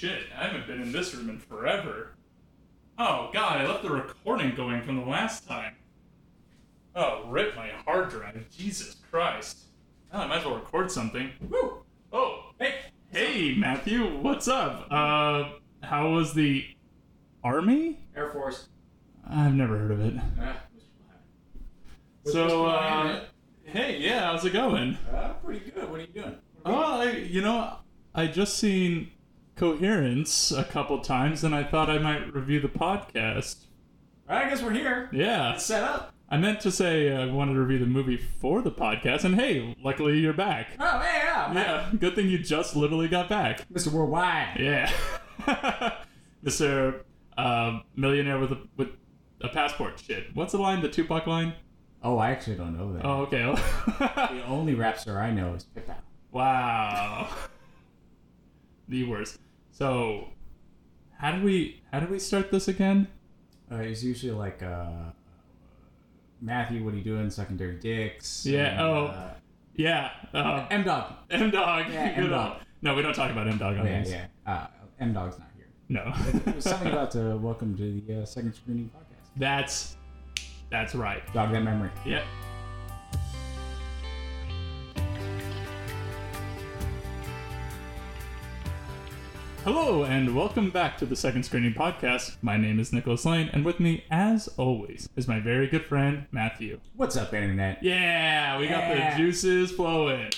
shit, I haven't been in this room in forever. Oh god, I left the recording going from the last time. Oh, rip my hard drive. Jesus Christ. Oh, I might as well record something. Woo! Oh, hey, hey, Matthew, what's up? Uh, how was the army? Air Force. I've never heard of it. Uh, So, uh, hey, yeah, how's it going? uh, pretty good. What are you doing? Oh, I, you know, I just seen Coherence a couple times, and I thought I might review the podcast. All right, I guess we're here. Yeah, It's set up. I meant to say I wanted to review the movie for the podcast, and hey, luckily you're back. Oh, yeah. Yeah, good thing you just literally got back. Mr. Worldwide. Yeah, Mister uh, Millionaire with a with a passport. Shit, what's the line? The Tupac line? Oh, I actually don't know that. Oh, okay. The only rap star I know is Pip Wow. the worst. So, how do we how do we start this again? Uh, it's usually like, uh, Matthew, what are you doing? Secondary dicks. Yeah, and, oh. Uh, Yeah. Uh, M Dog. M Dog. Yeah, M-Dog. No, we don't talk about M Dog on yeah, this. yeah. Uh, M Dog's not here. No. There's something about uh, welcome to the uh, second screening podcast. that's that's right. Dog that memory. Yep. Hello and welcome back to the Second Screening Podcast. My name is Nicholas Lane, and with me, as always, is my very good friend Matthew. What's up, Internet? Yeah, we got Yeah. the juices flowing.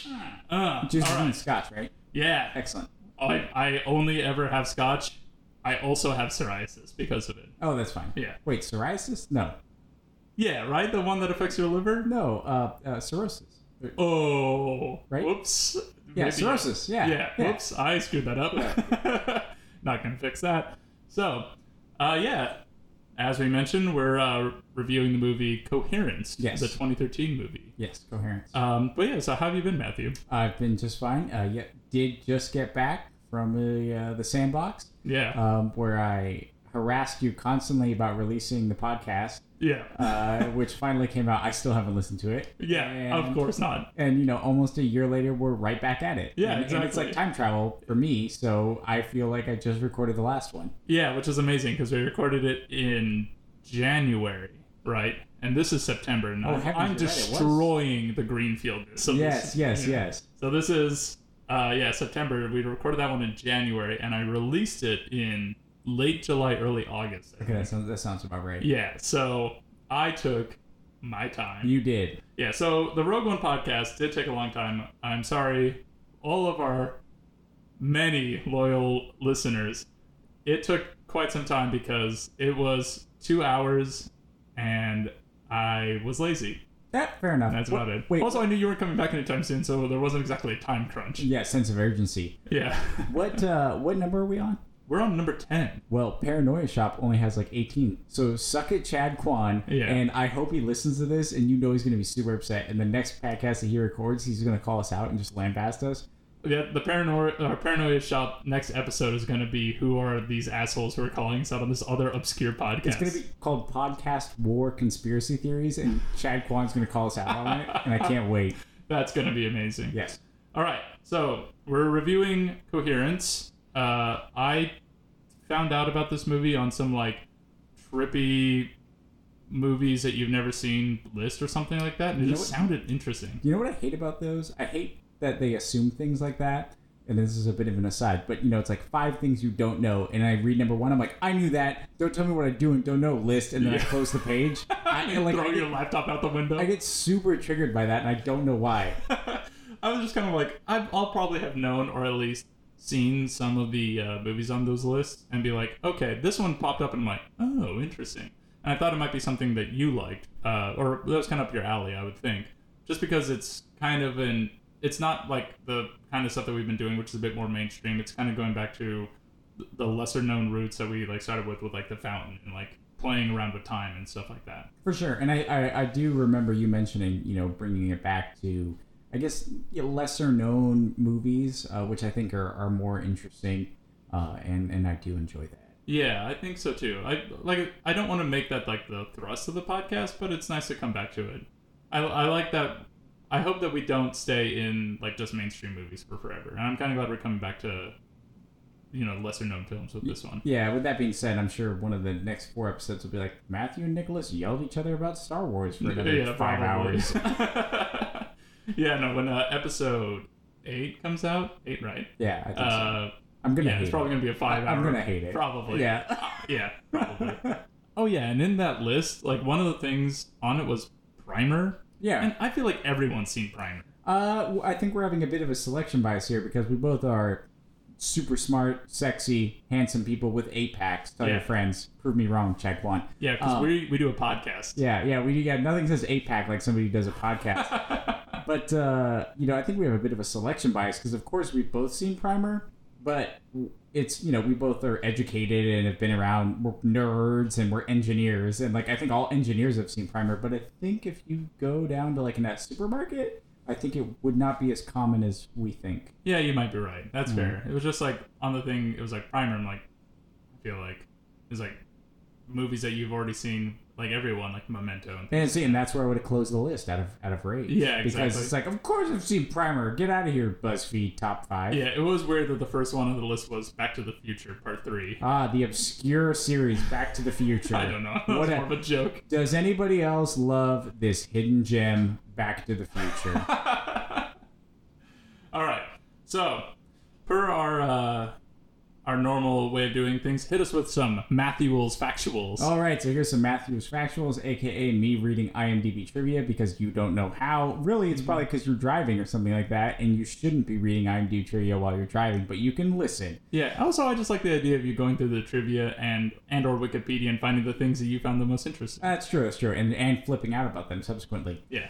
Uh, Juices all and right. scotch, right? Yeah, Excellent. I, I only ever have scotch. I also have psoriasis because of it. Oh, that's fine. Yeah. Wait, psoriasis? No. Yeah, right? The one that affects your liver? No, uh, uh cirrhosis. Oh. Right? Whoops. Yeah, Maybe- cirrhosis. Yeah. Yeah. Whoops. I screwed that up. Not going to fix that. So, uh, yeah. As we mentioned, we're uh, reviewing the movie Coherence, Yes. the 2013 movie. Yes, coherence. Um, but yeah, so how have you been, Matthew? I've been just fine. Uh, yeah, did just get back from the uh, the sandbox, Yeah. um, where I harassed you constantly about releasing the podcast, yeah. uh, which finally came out. I still haven't listened to it. yeah, of course not. And you know, almost a year later, we're right back at it. Yeah, and, and it's like time travel for me. So I feel like I just recorded the last one. Yeah, which is amazing because we recorded it in January, right? And this is September, and Oh, I'm, I'm you're right, it was. destroying the greenfield. So yes, this- yes, yeah. yes. So this is uh yeah, September. We recorded that one in January and I released it in late July, early August. I Okay, that sounds that sounds about right. Yeah, so I took my time. You did. yeah, so the Rogue One podcast did take a long time. I'm sorry, all of our many loyal listeners. It took quite some time because it was two hours and I was lazy. That fair enough. That's What- about it. Wait. Also, I knew you weren't coming back anytime soon, so there wasn't exactly a time crunch. yeah, sense of urgency. Yeah. What uh, what number are we on? We're on number 10. Well, Paranoia Shop only has like 18. So suck it, Chad Kwan. Yeah. And I hope he listens to this and you know he's going to be super upset. And the next podcast that he records, he's going to call us out and just lambast us. Yeah, the paranoia, uh, paranoia shop next episode is going to be who are these assholes who are calling us out on this other obscure podcast. It's going to be called Podcast War Conspiracy Theories. And Chad Kwan's going to call us out on it. And I can't wait. That's going to be amazing. Yes. All right, so we're reviewing Coherence. Uh, I found out about this movie on some like trippy movies that you've never seen list or something like that, and it You know just what- sounded interesting. You know what I hate about those? I hate that they assume things like that. And this is a bit of an aside, but you know, it's like five things you don't know. And I read number one, I'm like, I knew that. Don't tell me what I do and don't know list. And then I close the page. I, like, Throw I your get, laptop out the window. I get super triggered by that, and I don't know why. I was just kind of like, I've, I'll probably have known or at least seen some of the uh, movies on those lists and be like, okay, this one popped up, and I'm like, oh, interesting. And I thought it might be something that you liked, uh, or that was kind of up your alley, I would think, just because it's kind of an, it's not like the kind of stuff that we've been doing, which is a bit more mainstream. It's kind of going back to the lesser known roots that we like started with, with like the fountain and like playing around with time and stuff like that. For sure. And I, I, I do remember you mentioning, you know, bringing it back to, I guess, you know, lesser known movies, uh, which I think are, are more interesting. Uh, and, and I do enjoy that. Yeah, I think so too. I like. I don't want to make that like the thrust of the podcast, but it's nice to come back to it. I, I like that. I hope that we don't stay in like just mainstream movies for forever. And I'm kind of glad we're coming back to you know lesser known films with this one. Yeah, with that being said, I'm sure one of the next four episodes will be like Matthew and Nicholas yelled each other about Star Wars for another Yeah, five probably. hours. yeah, no, when uh, episode eight comes out, eight, right? Yeah, I think so. Uh, I'm gonna yeah, hate it's probably it. gonna be a five. I'm hour- gonna hate it. Probably. Yeah. yeah, probably. oh yeah, and in that list, like one of the things on it was Primer, yeah. and I feel like everyone's seen Primer. Uh, I think we're having a bit of a selection bias here because we both are super smart, sexy, handsome people with eight packs. Tell your friends. Prove me wrong. Check one. Yeah, because Um, we we do a podcast. Yeah, yeah. We got nothing says eight pack like somebody who does a podcast. but uh, you know, I think we have a bit of a selection bias because, of course, we've both seen Primer, but it's you know we both are educated and have been around. We're nerds and we're engineers, and like I think all engineers have seen Primer. But I think if you go down to like in that supermarket, I think it would not be as common as we think. Yeah, you might be right. That's Mhm. fair. It was just like on the thing. It was like Primer. I'm like, I feel like it's like movies that you've already seen, like everyone, like Memento. And And see, and that's where I would have closed the list out of out of rage. Yeah, exactly. Because it's like, of course I've seen Primer. Get out of here, BuzzFeed top five. yeah, it was weird that the first one on the list was Back to the Future Part Three. Ah, the obscure series Back to the Future. I don't know. What a- more of a joke. Does anybody else love this hidden gem Back to the Future? All right. So, per our uh, our normal way of doing things, hit us with some Matthew's factuals. All right, so here's some Matthews factuals, aka me reading IMDb trivia because you don't know how. Really, it's mm-hmm. probably because you're driving or something like that, and you shouldn't be reading IMDb trivia while you're driving, but you can listen. Yeah. Also, I just like the idea of you going through the trivia and and or Wikipedia and finding the things that you found the most interesting. That's true, that's true, and and flipping out about them subsequently. Yeah.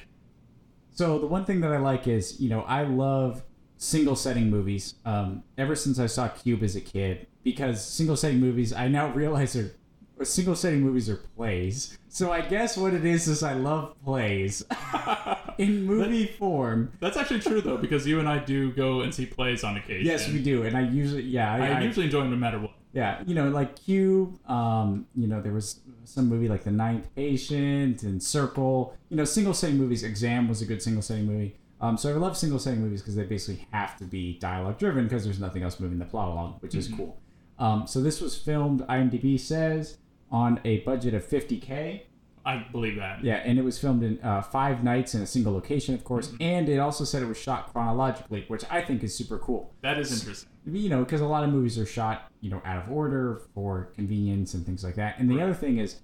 So the one thing that I like is, you know, I love single setting movies. Um, ever since I saw Cube as a kid, because single setting movies, I now realize are single setting movies are plays. So I guess what it is is I love plays in movie form. That's actually true though, because you and I do go and see plays on occasion. Yes, we do, and I usually, yeah, I, I, I- usually enjoy them no matter what. yeah, you know, like Cube. Um, you know, there was some movie like The Ninth Patient and Circle. You know, single setting movies. Exam was a good single setting movie. Um, so I love single setting movies because they basically have to be dialogue driven because there's nothing else moving the plot along, which is cool. Um, so this was filmed. IMDb says on a budget of 50k. I believe that. Yeah, and it was filmed in uh, five nights in a single location, of course. And it also said it was shot chronologically, which I think is super cool That is interesting. you know, because a lot of movies are shot, you know, out of order for convenience and things like that. And the Right. other thing is,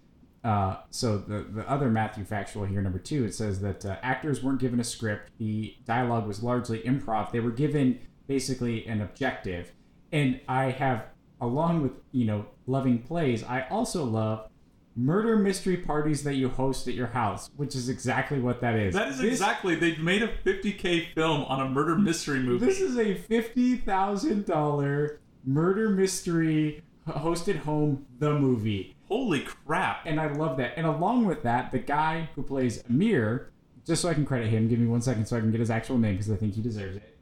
uh, so the the other Matthew factual here, number two, it says that uh, actors weren't given a script. The dialogue was largely improv. They were given basically an objective. And I have, along with you know, loving plays, I also love murder mystery parties that you host at your house, which is exactly what that is. That is This- exactly. They've made a 50k film on a murder mystery movie. This is a fifty thousand dollar murder mystery hosted home the movie, Holy crap! and I love that. And along with that, the guy who plays Amir, just so I can credit him, give me one second so I can get his actual name because I think he deserves it.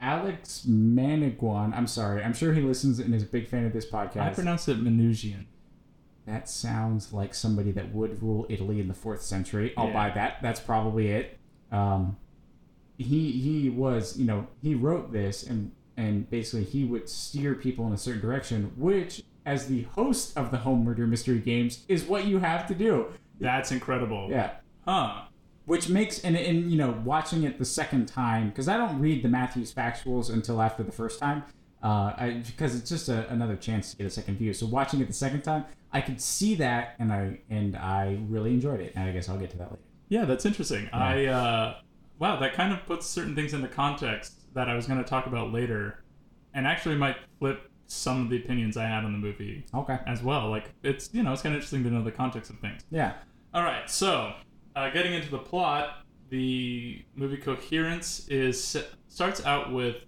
Alex Manugian. I'm sorry. I'm sure he listens and is a big fan of this podcast. I pronounce it Menusian. that sounds like somebody that would rule Italy in the fourth century. I'll Yeah. buy that. That's probably it. Um, he he was you know he wrote this and and basically he would steer people in a certain direction, which as the host of the home murder mystery games is what you have to do. That's incredible. Yeah. Huh. Which makes and and you know watching it the second time because I don't read the Matthews factuals until after the first time, uh, I, because it's just a, another chance to get a second view. So watching it the second time, I could see that and I and I really enjoyed it. And I guess I'll get to that later. Yeah, that's interesting. I uh, wow, that kind of puts certain things into context that I was going to talk about later, and actually might flip some of the opinions I had on the movie Okay. as well. Like it's you know it's kind of interesting to know the context of things. Yeah. All right, so uh, getting into the plot, the movie Coherence is starts out with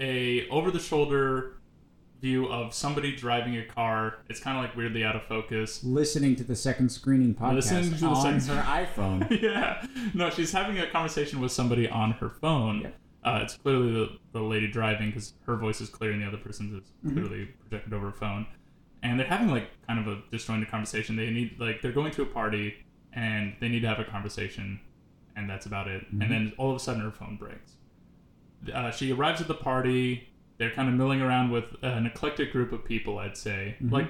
a over-the-shoulder view of somebody driving a car. It's kind of like weirdly out of focus. Listening to the second screening podcast Listening to the on second- her iPhone. yeah, no, she's having a conversation with somebody on her phone. Yeah. Uh, it's clearly the, the lady driving because her voice is clear and the other person's is Mm-hmm. clearly projected over a phone. And they're having like kind of a disjointed conversation. They need like they're going to a party and they need to have a conversation, and that's about it. Mm-hmm. And then all of a sudden her phone breaks. Uh, she arrives at the party. they're kind of milling around with an eclectic group of people. I'd say, like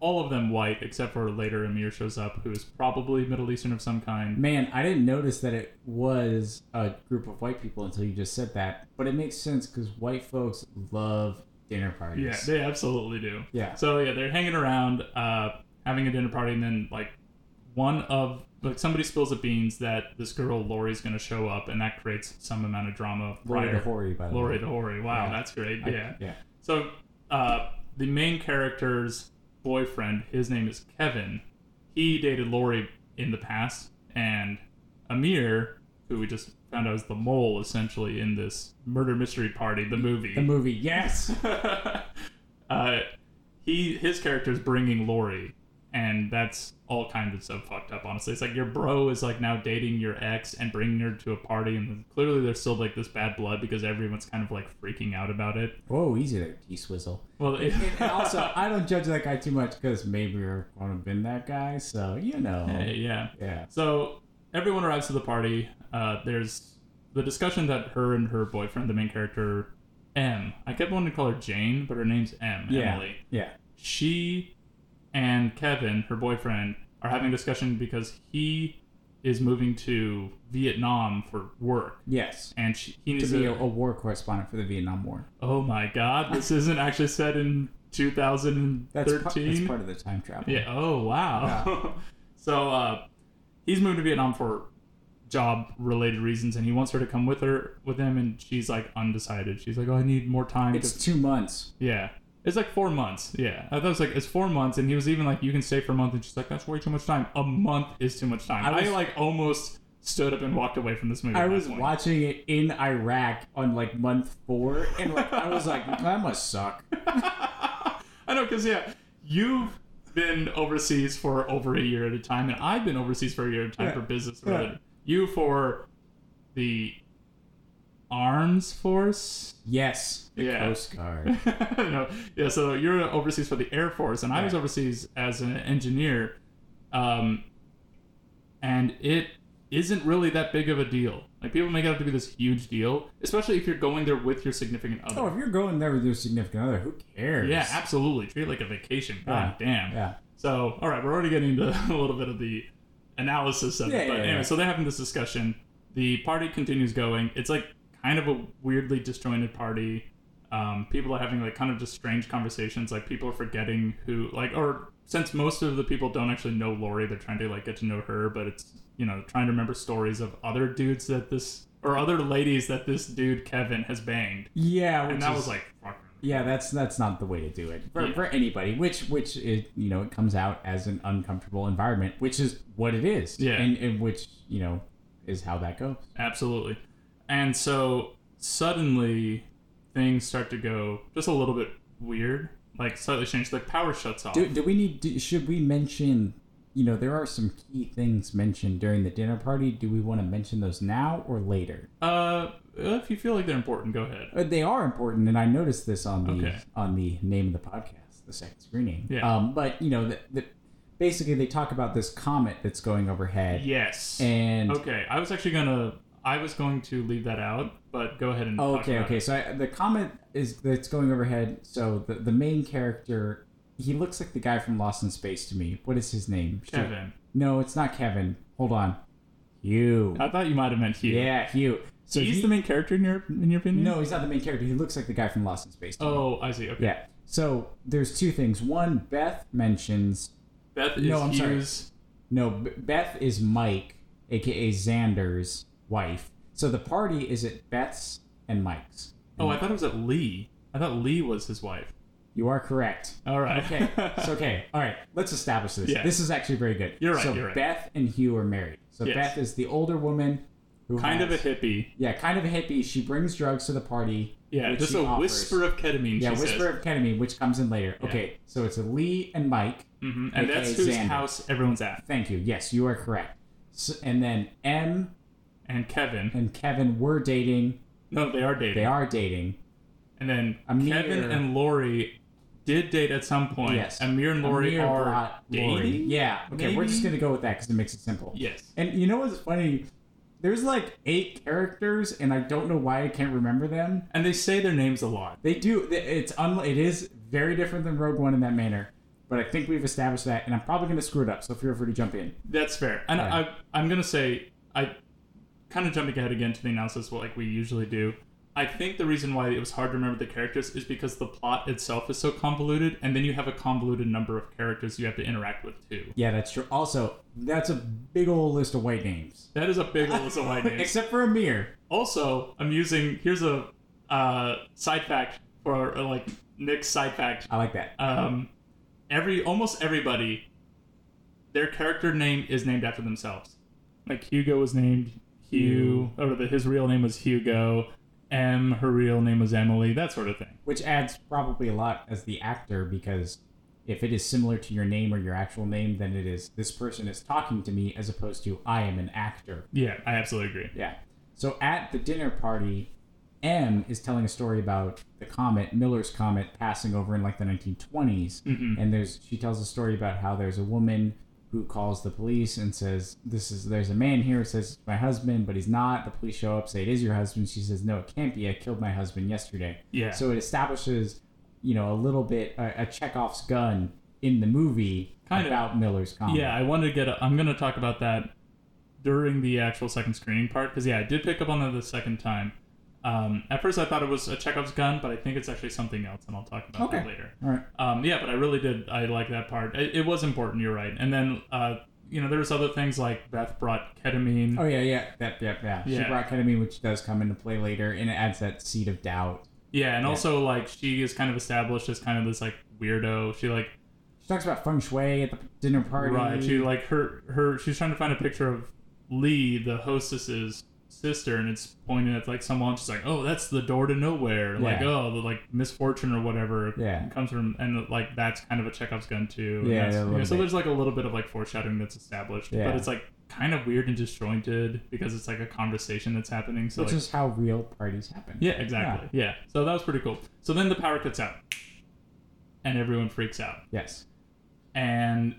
all of them white, except for later Amir shows up, who is probably Middle Eastern of some kind. Man, I didn't notice that it was a group of white people until you just said that. But it makes sense because white folks love dinner parties. Yeah, they absolutely do. Yeah. So yeah, they're hanging around, uh, having a dinner party, and then like one of like somebody spills the beans that this girl Lori's going to show up, and that creates some amount of drama. Lori DeHory, by the Lori way. DeHory. Wow, Yeah. that's great. I- yeah. yeah. So uh, the main character's boyfriend, his name is Kevin. He dated Lori in the past, and Amir, who we just found out is the mole essentially in this murder mystery party, the movie. The movie, yes. uh, he his character is bringing Lori, and that's all kinds of so fucked up. Honestly, it's like your bro is like now dating your ex and bringing her to a party, and clearly there's still like this bad blood because everyone's kind of like freaking out about it. Whoa, easy there, T Swizzle. Well, it, And also, I don't judge that guy too much because maybe we're to been that guy, so you know. yeah. Yeah. So everyone arrives to the party. Uh, there's the discussion that her and her boyfriend, the main character, M. I kept wanting to call her Jane, but her name's M. Yeah. Emily. Yeah. She and Kevin, her boyfriend, are having a discussion because he is moving to Vietnam for work, Yes. and she, he To needs be to. a, a war correspondent for the Vietnam War. oh my God! This isn't actually set in 2013. That's, part, that's part of the time travel. Yeah. Oh wow. so uh, he's moved to Vietnam for job related reasons, and he wants her to come with her with him, and she's like undecided. She's like, "Oh, I need more time." It's to... two months. Yeah. It's like four months. Yeah. I thought it was like it's four months, and he was even like, "You can stay for a month," and she's like, "That's way too much time. A month is too much time." I, I like almost stood up and walked away from this movie. I was point. watching it in Iraq on like month four, and like I was like, that must suck. I know, because yeah, you've been overseas for over a year at a time, and I've been overseas for a year at a time Yeah. for business Yeah. You for the arms force. Yes, the Yeah. Coast Guard. no, yeah. So you're overseas for the Air Force, and I was overseas as an engineer, um, and it isn't really that big of a deal. Like people make it out to be this huge deal, especially if you're going there with your significant other. Oh, if you're going there with your significant other, who cares? Yeah, absolutely. Treat it like a vacation. God damn. Yeah. So, all right, we're already getting into a little bit of the analysis of Yeah, it. But yeah, anyway, yeah. so they're having this discussion. The party continues going. It's like kind of a weirdly disjointed party. Um, people are having like kind of just strange conversations. Like people are forgetting who, like, or since most of the people don't actually know Lori, they're trying to like get to know her. But it's you know trying to remember stories of other dudes that this or other ladies that this dude Kevin has banged, Yeah, which and that is- was like fuck. yeah, that's that's not the way to do it for, Yeah. for anybody. Which which is you know it comes out as an uncomfortable environment, which is what it is. Yeah. and, and which you know is how that goes. Absolutely. And so suddenly things start to go just a little bit weird, like slightly changed. Like power shuts off. Do, do we need? Do, should we mention? You know, there are some key things mentioned during the dinner party. Do we want to mention those now or later? Uh, if you feel like they're important, go ahead. Uh, They are important, and I noticed this on the Okay. on the name of the podcast, the second screening. Yeah. Um, but you know, the, the, basically they talk about this comet that's going overhead, Yes. and Okay, I was actually gonna. I was going to leave that out, but go ahead and. Oh, okay, okay. it. So I, the comment is that's going overhead. So the the main character, he looks like the guy from Lost in Space to me. What is his name? Shoot. Kevin. No, it's not Kevin. Hold on. Hugh. I thought you might have meant Hugh. Yeah, Hugh. So he's he- the main character in your in your opinion. No, he's not the main character. He looks like the guy from Lost in Space. To me. Oh, I see. Okay. Yeah. So there's two things. One, Beth mentions Beth is No, I'm sorry. No. B- Beth is Mike, aka Xander's wife. So the party is at Beth's and Mike's. Oh, I thought it was at Lee. I thought Lee was his wife. You are correct. All right. Okay. It's okay. All right. Let's establish this. Yeah. This is actually very good. You're right, So you're right. Beth and Hugh are married. So Yes. Beth is the older woman who kind of a hippie. yeah, kind of a hippie. She brings drugs to the party. Yeah, just a offers. whisper of ketamine. Yeah, whisper says. of ketamine, which comes in later. Okay, so it's a Lee and Mike. hmm And that's whose Xander. house everyone's at. Thank you. Yes, you are correct. So, and then M And Kevin. and Kevin were dating. No, they are dating. They are dating. And then Amir- Kevin and Lori did date at some point. Yes. Amir and Lori Amir are dating. Lori. Yeah. Okay, we're just gonna go with that because it makes it simple. Yes. And you know what's funny? there's like eight characters, and I don't know why I can't remember them. And they say their names a lot. They do. It's un, It is very different than Rogue One in that manner. But I think we've established that, and I'm probably going to screw it up. So feel free to jump in. That's fair. And Yeah. I, I'm gonna say I kind of jumping ahead again to the analysis, like we usually do. I think the reason why it was hard to remember the characters is because the plot itself is so convoluted, and then you have a convoluted number of characters you have to interact with too. Yeah, that's true. Also, that's a big old list of white names, That is a big old list of white names. except for Amir. Also, I'm using here's a uh, side fact for uh, like Nick's side fact. I like that. Um, every almost everybody, their character name is named after themselves. Like Hugo was named Hugh, or oh, the, his real name was Hugo. M, her real name was Emily. That sort of thing. Which adds probably a lot as the actor because if it is similar to your name or your actual name, then it is this person is talking to me as opposed to I am an actor. Yeah, I absolutely agree. Yeah. So at the dinner party, M is telling a story about the comet, Miller's comet, passing over in like the 1920s, mm-hmm. and there's she tells a story about how there's a woman who calls the police and says, "This is there's a man here." Says my husband, but he's not. The police show up, say it is your husband. She says, "No, it can't be. I killed my husband yesterday." Yeah. So it establishes, you know, a little bit a, a Chekhov's gun in the movie Kind of. about Miller's comet. Yeah, I wanted to get. A, I'm going to talk about that during the actual second screening part because yeah, I did pick up on that the second time. Um, at first, I thought it was a Chekhov's gun, but I think it's actually something else, and I'll talk about that later. All right. Um, yeah, but I really did. I like that part. It, it was important. You're right. And then, uh, you know, there was other things like Beth brought ketamine. Oh yeah, yeah, that, yeah, yeah. She Yeah. brought ketamine, which does come into play later, and it adds that seed of doubt. Yeah, and also like she is kind of established as kind of this like weirdo. She like She talks about feng shui at the dinner party. right. She like her her. She's trying to find a picture of Lee, the hostess's sister, and it's pointing at like someone. She's like, oh, that's the door to nowhere. Like oh, the like misfortune or whatever. Yeah. comes from and like that's kind of a Chekhov's gun too. Yeah, that's- a little so there's like a little bit of like foreshadowing that's established, Yeah. but it's like kind of weird and disjointed because it's like a conversation that's happening. So which like, is how real parties happen. yeah, exactly. Yeah. So that was pretty cool. So then the power cuts out, and everyone freaks out, Yes. and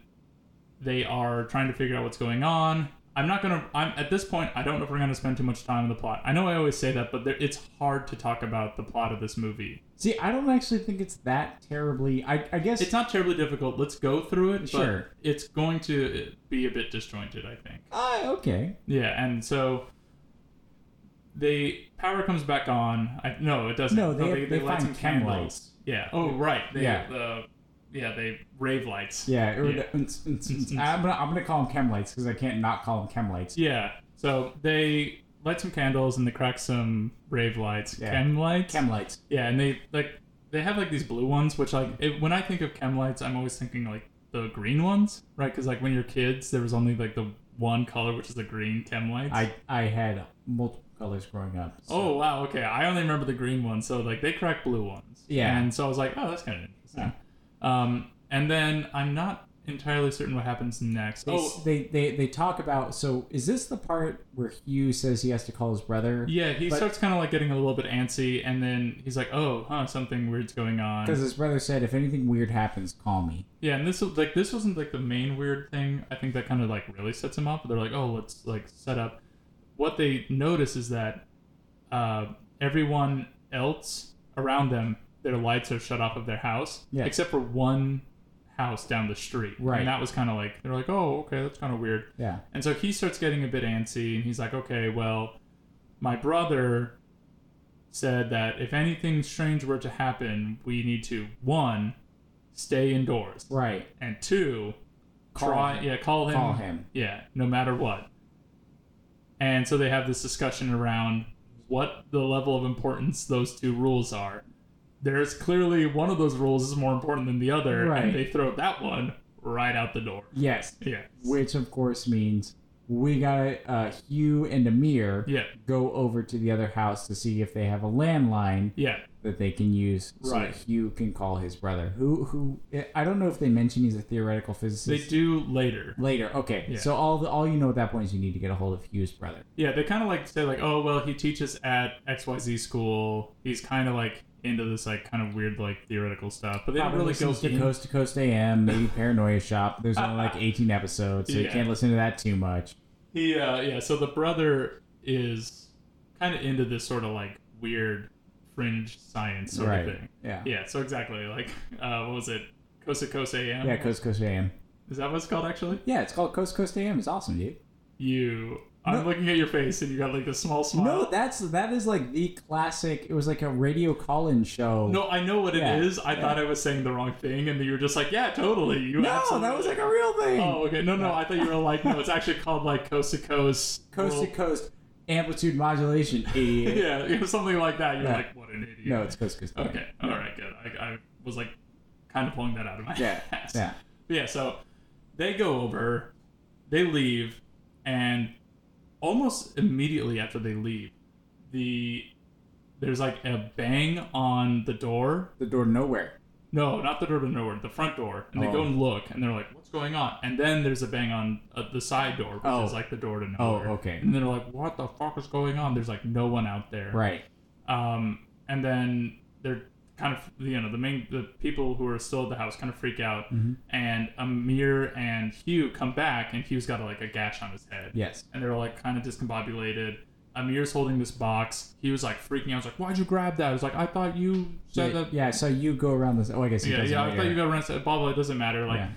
they are trying to figure out what's going on. I'm not gonna. I'm at this point. I don't know if we're gonna spend too much time on the plot. I know I always say that, but there, it's hard to talk about the plot of this movie. See, I don't actually think it's that terribly. I, I guess It's not terribly difficult. Let's go through it. Sure. But it's going to be a bit disjointed, I think. Ah, okay. Yeah, and so they power comes back on. I no, it doesn't. No, they- they light find some chem candles. Yeah. Oh, right. They, Yeah. The, yeah, they rave lights. Yeah. or Yeah. uns- uns- uns- I'm gonna I'm gonna call them chem lights because I can't not call them chem lights. Yeah. So they light some candles and they crack some rave lights. Yeah. Chem lights. Chem lights. Yeah, and they like they have like these blue ones, which like it, when I think of chem lights, I'm always thinking like the green ones, right? Because like when you're kids, there was only like the one color, which is the green chem lights. I I had multiple colors growing up. so- Oh wow, okay. I only remember the green ones, so like they crack blue ones. Yeah. And so I was like, oh, that's kind of interesting. Um, and then I'm not entirely certain what happens next. They, oh, they, they they talk about. So is this the part where Hugh says he has to call his brother? yeah. He but- starts kind of like getting a little bit antsy, and then he's like, oh, huh, something weird's going on. Because his brother said, if anything weird happens, call me. Yeah, and this was like this wasn't like the main weird thing. I think that kind of like really sets him up. They're like, oh, let's like set up. What they notice is that uh, everyone else around them, their lights are shut off of their house, Yeah. except for one house down the street. Right. And that was kind of like they're like, oh, okay, that's kind of weird. Yeah. And so he starts getting a bit antsy, and he's like, okay, well, my brother said that if anything strange were to happen, we need to one, stay indoors, Right. and two, Call try him. yeah, call him, Call him. yeah, no matter what. And so they have this discussion around what the level of importance those two rules are. There's clearly one of those rules is more important than the other, Right. and they throw that one right out the door. Yes. Yeah. Which of course means we gotta uh, Hugh and Amir Yeah. go over to the other house to see if they have a landline Yeah. that they can use so Right. that Hugh can call his brother. Who who I don't know if they mention he's a theoretical physicist. They do later. Later, okay. Yeah. So all the, all you know at that point is you need to get a hold of Hugh's brother. Yeah, they kind of like say like, oh well, he teaches at XYZ school. He's kind of like into this like kind of weird like theoretical stuff, but they don't Probably really go listens to in- Coast to Coast AM, maybe Paranoia Shop. There's only like 18 episodes, so you Yeah. can't listen to that too much. He uh yeah, so the brother is kind of into this sort of like weird fringe science sort right. of thing. Yeah. Yeah, so exactly like uh, what was it? Coast to Coast AM. Yeah, Coast to Coast AM. Is that what it's called actually? Yeah, it's called Coast to Coast AM. It's awesome, dude. You. I'm No. looking at your face and you got like a small smile. No, that's that is like the classic. It was like a radio call-in show. No, I know what it Yeah, is. I yeah. thought I was saying the wrong thing, and you were just like, "Yeah, totally." You no, absolutely. that was like a real thing. Oh, okay. No, no, I thought you were like, no, it's actually called like Coast to Coast. coast World- to coast amplitude modulation, idiot. Yeah, it was something like that. You're Yeah. like, what an idiot. No, it's coast to coast. Okay, all right, good. I, I was like, kind of pulling that out of my Yeah, ass. yeah. But yeah, so they go over, they leave, and almost immediately after they leave, the there's like a bang on the door. The door nowhere. No, not the door to nowhere, the front door. And they go Oh. and look, and they're like, "What's going on?" And then there's a bang on uh, the side door, which Oh. is like the door to nowhere. Oh, nowhere. okay. And they're like, "What the fuck is going on?" There's like no one out there. Right. Um, and then they're kind of you know the main the people who are still at the house kind of freak out, Mm-hmm. and Amir and Hugh come back, and Hugh's got like a gash on his head. Yes. And they're like kind of discombobulated. Amir's holding this box. He was like freaking out. I was like, "Why'd you grab that?" I was like, "I thought you said yeah, that." yeah, so you go around this. Oh, I guess he Yeah, doesn't yeah. I thought you got around. Blah blah. It doesn't matter. Like Yeah.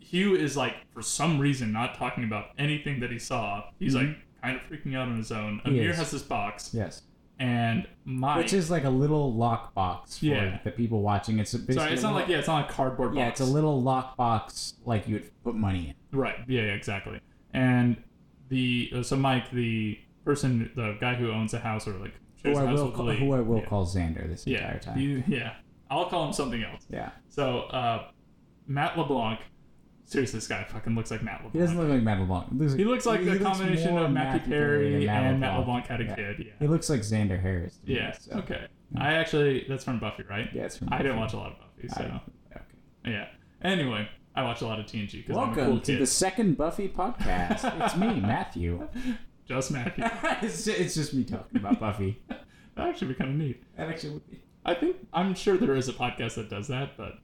Hugh is like for some reason not talking about anything that he saw. He's Mhm. like kind of freaking out on his own. Amir has this box, Yes. And Mike. Which is like a little lockbox for Yeah. the people watching. It's basically sorry, it's a not like yeah, it's not like cardboard. Box. Yeah, box. it's a little lockbox like you would put money in. Right. Yeah, yeah, exactly. And the uh, so Mike, the person, the guy who owns the house or like Who I house will call, who I will yeah. call Xander this Yeah. entire time. he- yeah. I'll call him something else. yeah. So uh, Matt LeBlanc. Seriously, this guy fucking looks like Matt LeBlanc. He doesn't look like Matt LeBlanc. He looks, He looks like he the looks combination of Matthew Perry than and Matt LeBlanc had a Yeah. kid. Yeah. He looks like Xander Harris. to me, Yeah. so- Okay. I actually that's from Buffy, right? Yeah, it's from I didn't watch a lot of Buffy, so I- okay. yeah. Anyway, I watch a lot of TNG because I'm a Welcome cool to kid. the second Buffy podcast. it's me, Matthew. Just Matthew. it's, just, it's just me talking about Buffy. That'd actually be kind of neat. That actually would be. I think I'm sure there is a podcast that does that, but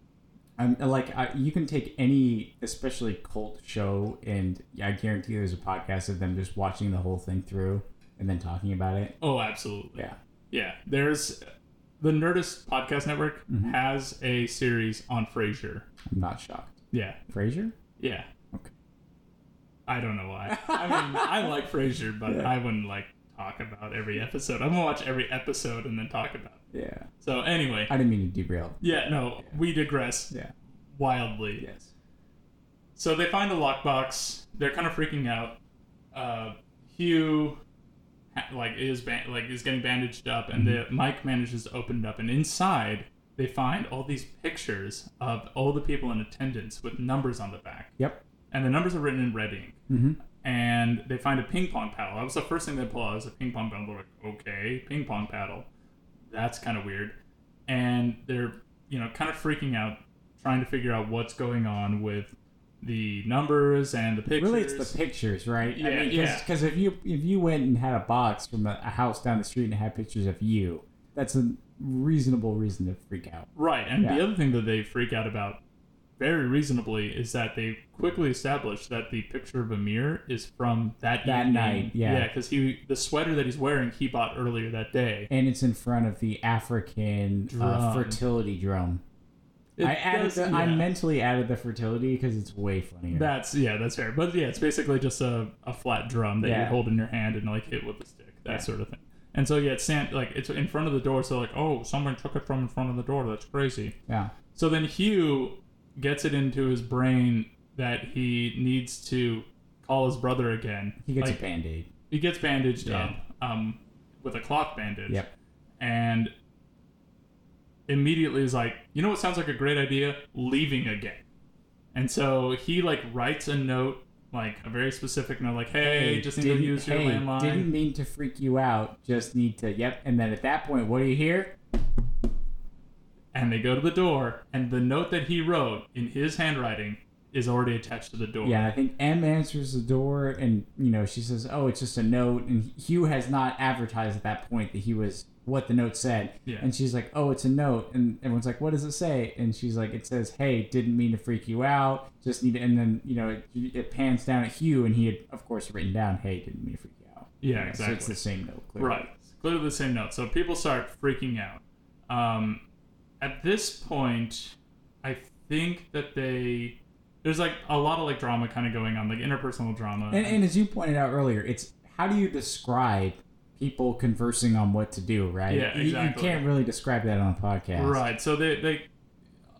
I'm like I, you can take any, especially cult show, and I guarantee there's a podcast of them just watching the whole thing through and then talking about it. oh, absolutely. Yeah. Yeah, there's the Nerdist podcast network Mm-hmm. has a series on Frasier. I'm not shocked. Yeah, Frasier? yeah. Okay. I don't know why. I mean, I like Frasier, but Yeah. I wouldn't like talk about every episode. I'm gonna watch every episode and then talk about it. Yeah. So anyway, I didn't mean to derail. yeah, no, we digress Yeah. wildly. Yes. So they find a lockbox. They're kind of freaking out. Uh, Hugh, ha- like is ban- like is getting bandaged up, and the Mike manages to open it up, and inside they find all these pictures of all the people in attendance with numbers on the back, Yep. and the numbers are written in red ink. Mm-hmm. And they find a ping pong paddle. That was the first thing they pull out. Was a ping pong paddle. They're like, okay, ping pong paddle. That's kind of weird. And they're you know kind of freaking out, trying to figure out what's going on with the numbers and the pictures. Really, it's the pictures, right? Yeah, I mean, yeah. Because if you if you went and had a box from a, a house down the street and had pictures of you, that's a reasonable reason to freak out. Right, and Yeah. the other thing that they freak out about very reasonably is that they quickly establish that the picture of Amir is from that That evening. night, yeah. yeah, because he the sweater that he's wearing he bought earlier that day. And it's in front of the African uh, fertility drum. It I added. does- The, I mentally added the fertility because it's way funnier. That's yeah, that's fair. But yeah, it's basically just a, a flat drum that you hold in your hand and like hit with a stick, that Yeah. sort of thing. And so yeah, it's stand, like it's in front of the door, so like oh, someone took it from in front of the door. That's crazy. yeah. So then Hugh gets it into his brain that he needs to call his brother again. He gets like, a band aid. he gets bandaged Yeah. up um, with a cloth bandage. Yep. And immediately is like, you know what sounds like a great idea? Leaving again. And so he like writes a note, like a very specific note, like, hey, just need to use your landline. Didn't mean to freak you out. Just need to. Yep. And then at that point, what do you hear? And they go to the door, and the note that he wrote in his handwriting is already attached to the door. Yeah, I think M answers the door, and you know she says, "Oh, it's just a note." And Hugh has not advertised at that point that he was what the note said. Yeah. And she's like, "Oh, it's a note," and everyone's like, "What does it say?" And she's like, "It says, hey, didn't mean to freak you out. Just need." To, and then you know it, it pans down at Hugh, and he had, of course, written down, "Hey, didn't mean to freak you out." Yeah, So exactly. it's the same note. Clearly. Right. It's clearly the same note. So people start freaking out. Um, at this point, I think that they there's like a lot of like drama kind of going on, like interpersonal drama. And, and as you pointed out earlier, it's how do you describe people conversing on what to do, right? Yeah, You- You, can't really describe that on a podcast. right. So they they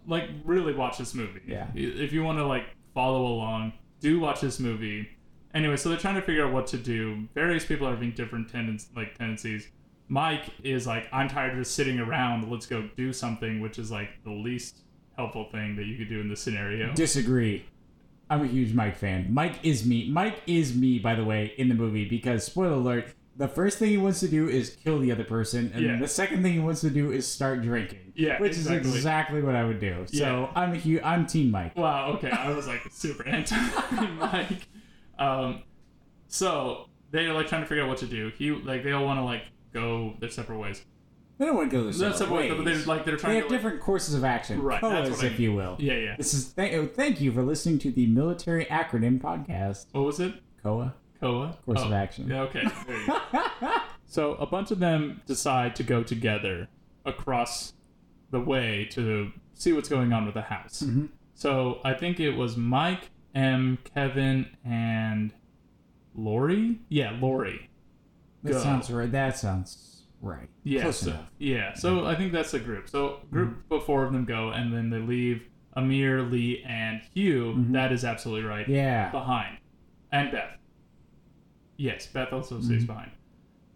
like really watch this movie. Yeah. If you want to like follow along, do watch this movie. Anyway, so they're trying to figure out what to do. Various people are having different tendens like tendencies. Mike is like, I'm tired of just sitting around. Let's go do something, which is like the least helpful thing that you could do in this scenario. Disagree. I'm a huge Mike fan. Mike is me. Mike is me, by the way, in the movie because spoiler alert. The first thing he wants to do is kill the other person, and Yeah. the second thing he wants to do is start drinking. Yeah, which exactly. is exactly what I would do. So Yeah. I'm a huge. I'm Team Mike. Wow. Okay, I was like super anti Mike. Um, so they're like trying to figure out what to do. He like they all want to like go their separate ways. They don't want to go their separate separate ways, ways. but they're like they're They trying have to like, different courses of action, Right, that's COAs, what I if you will. yeah yeah. This is thank, oh, thank you for listening to the military acronym podcast, What was it? COA, Koa. course Oh, of action. Yeah. Okay. There you go. so a bunch of them decide to go together across the way to see what's going on with the house. Mm-hmm. So I think it was Mike, M, Kevin, and Lori. Yeah, Lori. That Go. sounds right. That sounds right. Yeah. Close so, enough. yeah. So I think that's the group. So group Mm-hmm. of four of them go, and then they leave Amir, Lee, and Hugh. That is absolutely right. Mm-hmm. Yeah. Behind, and Beth. Yes, Beth also stays Mm-hmm. behind.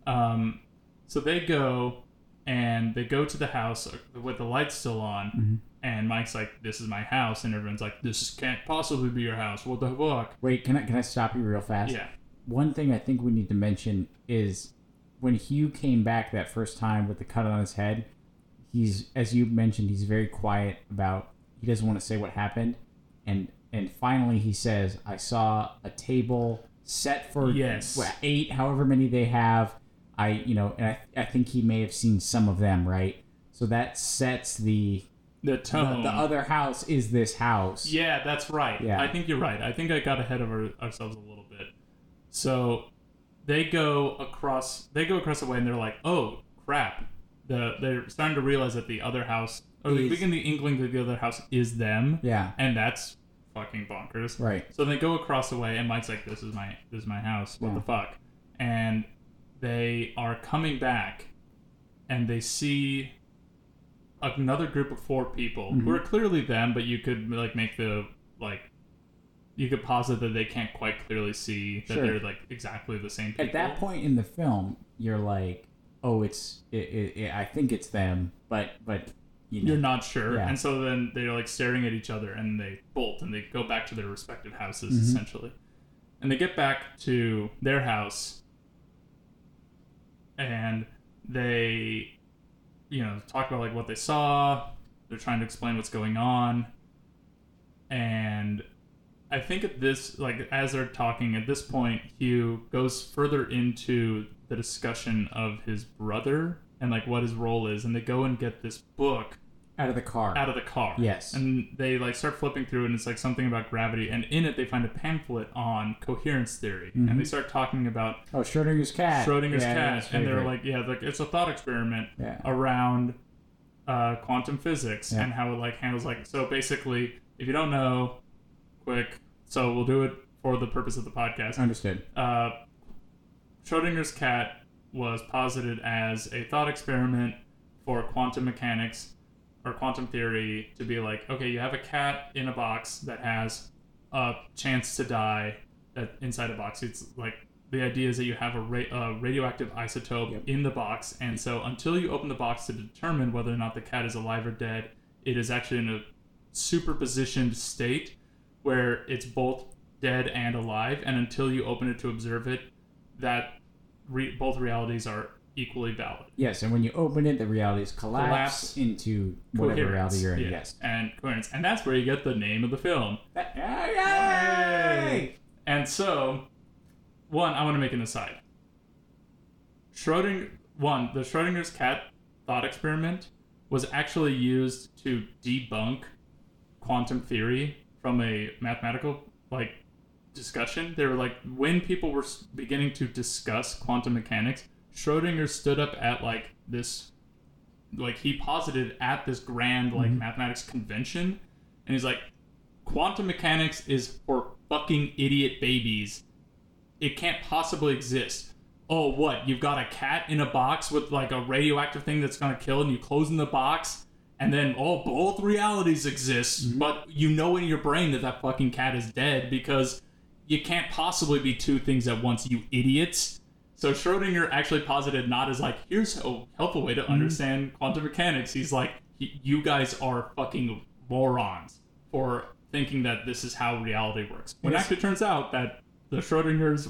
Um, so they go, and they go to the house with the lights still on. Mm-hmm. And Mike's like, "This is my house," and everyone's like, "This can't possibly be your house. What the fuck?" Wait, can I can I stop you real fast? Yeah. One thing I think we need to mention is when Hugh came back that first time with the cut on his head, he's as you mentioned, he's very quiet about he doesn't want to say what happened. And and finally he says, I saw a table set for Yes. eight, however many they have. I you know, and I, I think he may have seen some of them, right? So that sets the The the, tone. the other house is this house. Yeah, that's right. Yeah. I think you're right. I think I got ahead of our, ourselves a little. So they go across. They go across the way, and they're like, "Oh crap!" The they're starting to realize that the other house, or they Is- begin the inkling that the other house is them, Yeah. and that's fucking bonkers. Right. So they go across the way, and Mike's like, "This is my this is my house. What Yeah. the fuck?" And they are coming back, and they see another group of four people Mm-hmm. who are clearly them, but you could like make the like you could posit that they can't quite clearly see that Sure. they're like exactly the same people. At that point in the film, you're like, oh, it's it, it, it, I think it's them, but but you know, you're not sure, Yeah. and so then they're like staring at each other, and they bolt and they go back to their respective houses Mm-hmm. essentially, and they get back to their house, and they, you know, talk about like what they saw. They're trying to explain what's going on, and I think at this, like as they're talking at this point, Hugh goes further into the discussion of his brother and like what his role is, and they go and get this book out of the car. out of the car. Yes. And they like start flipping through, and it's like something about gravity, and in it they find a pamphlet on coherence theory, and they start talking about oh, Schrodinger's cat. Schrodinger's Mm-hmm. Yeah, cat, and they're like, yeah, like it's a thought experiment Yeah. around uh, quantum physics Yeah. and how it like handles like so. Basically, if you don't know, quick. So we'll do it for the purpose of the podcast. understood. Uh, Schrodinger's cat was posited as a thought experiment for quantum mechanics or quantum theory to be like, okay, you have a cat in a box that has a chance to die that inside a box. It's like the idea is that you have a, ra- a radioactive isotope Yep. in the box, and so until you open the box to determine whether or not the cat is alive or dead, it is actually in a superpositioned state where it's both dead and alive, and until you open it to observe it, that re- both realities are equally valid. Yes, and when you open it, the realities collapse, Collapse. into whatever Coherence, reality you're in. yeah, Yes. and coherence, and that's where you get the name of the film. Yay! And so, one, I want to make an aside. Schrodinger, one, the Schrodinger's cat thought experiment was actually used to debunk quantum theory from a mathematical like discussion. They were like when people were beginning to discuss quantum mechanics, Schrodinger stood up at like this, like he posited at this grand like mm-hmm. mathematics convention, and he's like, quantum mechanics is for fucking idiot babies. It can't possibly exist. Oh, what? You've got a cat in a box with like a radioactive thing that's gonna kill, and you close in the box, and then oh, both realities exist, but you know in your brain that that fucking cat is dead because you can't possibly be two things at once, you idiots. So Schrodinger actually posited not as like here's a helpful way to understand quantum mechanics. He's like, you guys are fucking morons for thinking that this is how reality works. When Yes. actually turns out that the Schrodinger's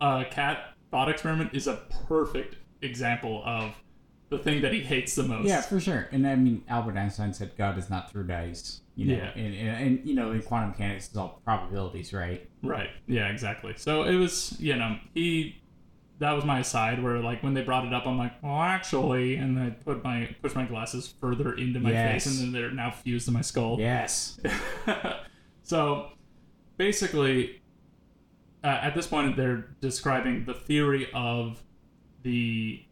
uh, cat thought experiment is a perfect example of the thing that he hates the most. Yeah, for sure. And I mean, Albert Einstein said God is not through dice. You know, Yeah. and, and, and you know, in quantum mechanics, it's all probabilities, right? Right. Yeah, exactly. So it was, you know, he that was my aside where like when they brought it up I'm like, "Well, actually," and I put my push my glasses further into my Yes. face and then they're now fused to my skull. Yes. so basically uh, at this point they're describing the theory of the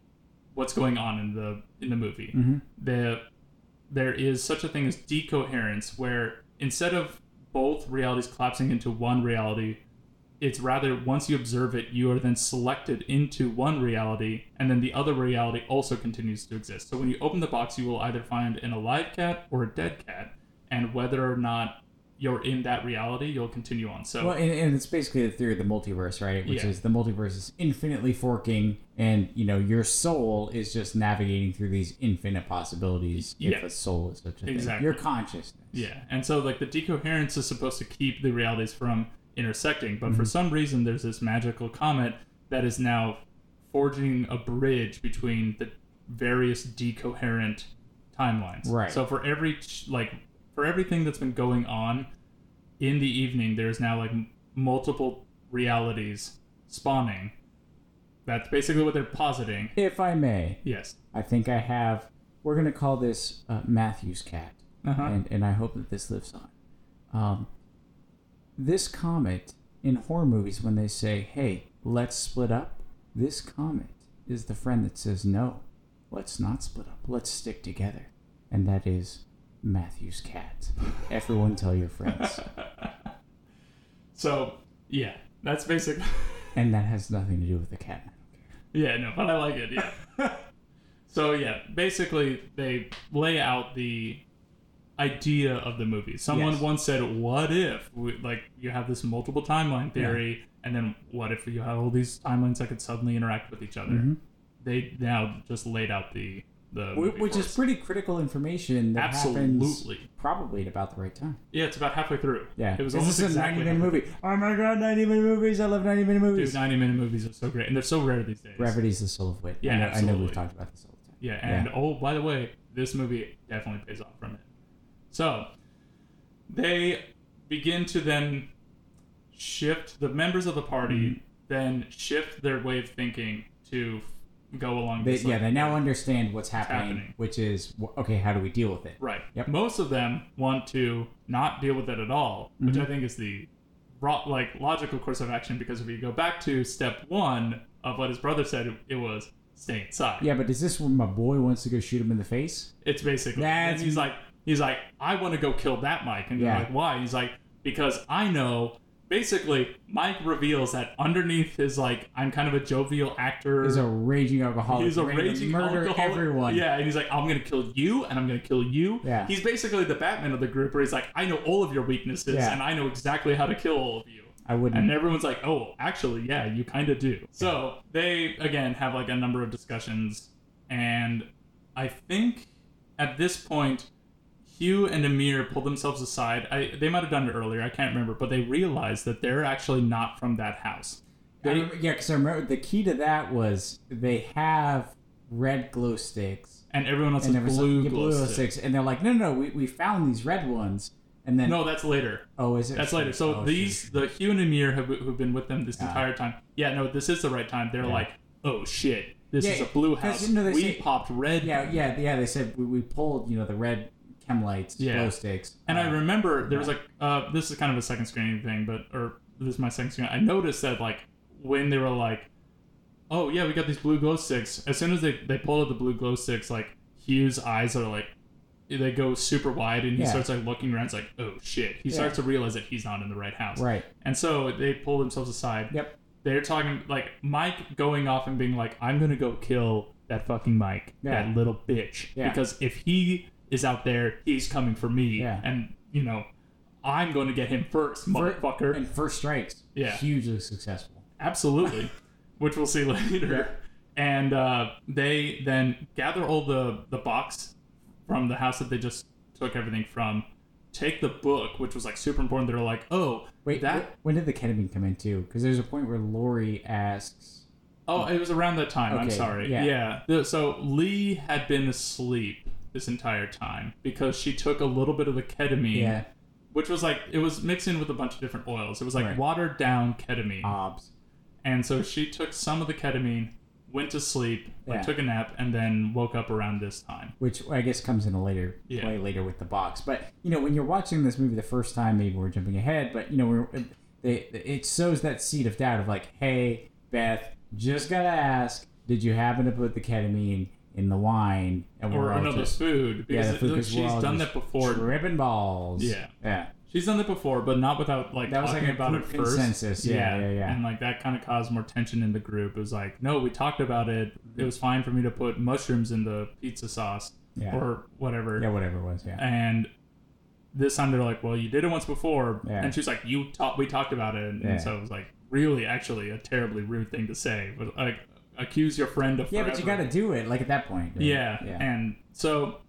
what's going on in the in the movie Mhm. the there is such a thing as decoherence where instead of both realities collapsing into one reality it's rather once you observe it you are then selected into one reality and then the other reality also continues to exist so when you open the box you will either find an alive cat or a dead cat and whether or not you're in that reality you'll continue on so Well, and, and it's basically the theory of the multiverse, right? Which Yeah. is the multiverse is infinitely forking, and you know your soul is just navigating through these infinite possibilities. Yeah. If a soul is such a thing, Exactly. your consciousness. Yeah, and so like the decoherence is supposed to keep the realities from intersecting, but Mm-hmm. for some reason there's this magical comet that is now forging a bridge between the various decoherent timelines. Right. So for every like for everything that's been going on in the evening, there's now like m- multiple realities spawning. That's basically what they're positing. If I may, Yes. I think I have. We're gonna call this uh, Matthew's cat, Uh-huh. and and I hope that this lives on. Um, this comet in horror movies, when they say, "Hey, let's split up," this comet is the friend that says, "No, let's not split up. Let's stick together," and that is Matthew's cat. Everyone, tell your friends, So yeah, that's basic. and that has nothing to do with the cat. Yeah, no, but I like it. Yeah. so yeah, basically they lay out the idea of the movie. Someone Yes. once said, "What if we, like you have this multiple timeline theory, and then what if you have all these timelines that could suddenly interact with each other?" Mm-hmm. They now just laid out the the Which is pretty critical information that happens absolutely. probably at about the right time. Yeah, it's about halfway through. Yeah, it was this almost is a exactly 90 minute movie. Oh my god, 90 minute movies! I love 90 minute movies. Dude, ninety minute movies are so great, and they're so rare these days. Brevity's the soul of wit. Yeah, I know, I know we've talked about this all the time. Yeah, and oh, by the way, this movie definitely pays off from it. So they begin to then shift the members of the party, Mm-hmm. then shift their way of thinking to go along. They, this, yeah, they now understand what's happening, happening. which is okay. How do we deal with it? Right. Yep. Most of them want to not deal with it at all, which Mm-hmm. I think is the like logical course of action. Because if you go back to step one of what his brother said, it, was stay inside. Yeah, but is this where my boy wants to go shoot him in the face? It's basically. That's- and he's like, he's like, I want to go kill that Mike, and you're like, why? He's like, because I know. Basically, Mike reveals that underneath his like, I'm kind of a jovial actor. He's a raging alcoholic. He's a raging murder alcoholic. everyone. Yeah, and he's like, I'm gonna kill you, and I'm gonna kill you. Yeah. He's basically the Batman of the group, where he's like, I know all of your weaknesses, Yeah. and I know exactly how to kill all of you. I wouldn't. And everyone's like, oh, actually, yeah, you kind of do. So they, again, have like a number of discussions. And I think at this point, Hugh and Amir pull themselves aside. I, they might have done it earlier, I can't remember, but they realize that they're actually not from that house. They, remember- yeah, because I remember the key to that was they have red glow sticks and everyone else and has there was blue, glow glow sticks. sticks, and they're like, no, no, no, we, we found these red ones, and then No, that's later. oh, is it? That's later. So Oh, these, the Hugh and Amir have, who've been with them this entire time. Yeah, no, this is the right time. They're Yeah. like, oh shit, this Yeah, is a blue house. you know, we say- popped red. yeah, yeah, yeah. They said we, we pulled, you know, the red chem lights, Yeah. glow sticks, And I Uh, remember there was like, uh, this is kind of a second screening thing, but or this is my second screen. I noticed that like when they were like, "Oh yeah, we got these blue glow sticks." As soon as they they pull out the blue glow sticks, like Hugh's eyes are like they go super wide, and he Yeah. starts like looking around. It's like, "Oh shit!" He Yeah. starts to realize that he's not in the right house. Right. And so they pull themselves aside. Yep. They're talking like Mike going off and being like, "I'm gonna go kill that fucking Mike, Yeah. that little bitch, Yeah. because if he is out there, he's coming for me, Yeah. and you know, I'm going to get him first, motherfucker." And first strikes. Yeah. Hugely successful. Absolutely, which we'll see later. And uh, they then gather all the the box from the house that they just took everything from. Take the book, which was like super important. They're like, "Oh, Wait, that." wh- when did the ketamine come in too? Because there's a point where Lori asks. Oh, it was around that time. I'm sorry. yeah. Yeah. So Lee had been asleep this entire time because she took a little bit of the ketamine, Yeah. which was like it was mixed in with a bunch of different oils. It was like Right. watered down ketamine, Obs. and so she took some of the ketamine, went to sleep, like Yeah. took a nap, and then woke up around this time. which I guess comes in a later Yeah. way later with the box. But you know, when you're watching this movie the first time, maybe we're jumping ahead, but you know, we're they, it sows that seed of doubt of like, hey, Beth, just gotta ask, did you happen to put the ketamine in the wine? And we're all another just food because yeah, the food, we're she's done that before. Ribbon balls. Yeah. yeah. She's done that before, but not without like That was talking like about it first. consensus. Yeah, yeah, yeah. And like that kind of caused more tension in the group. It was like, no, we talked about it. It was fine for me to put mushrooms in the pizza sauce Yeah. or whatever. Yeah, whatever it was. Yeah. And this time they're like, well, you did it once before, Yeah. and she's like, you talked, we talked about it, and, Yeah. so it was like really, actually, a terribly rude thing to say, but like accuse your friend of Yeah, but you got to do it like at that point. right? Yeah. Yeah. and so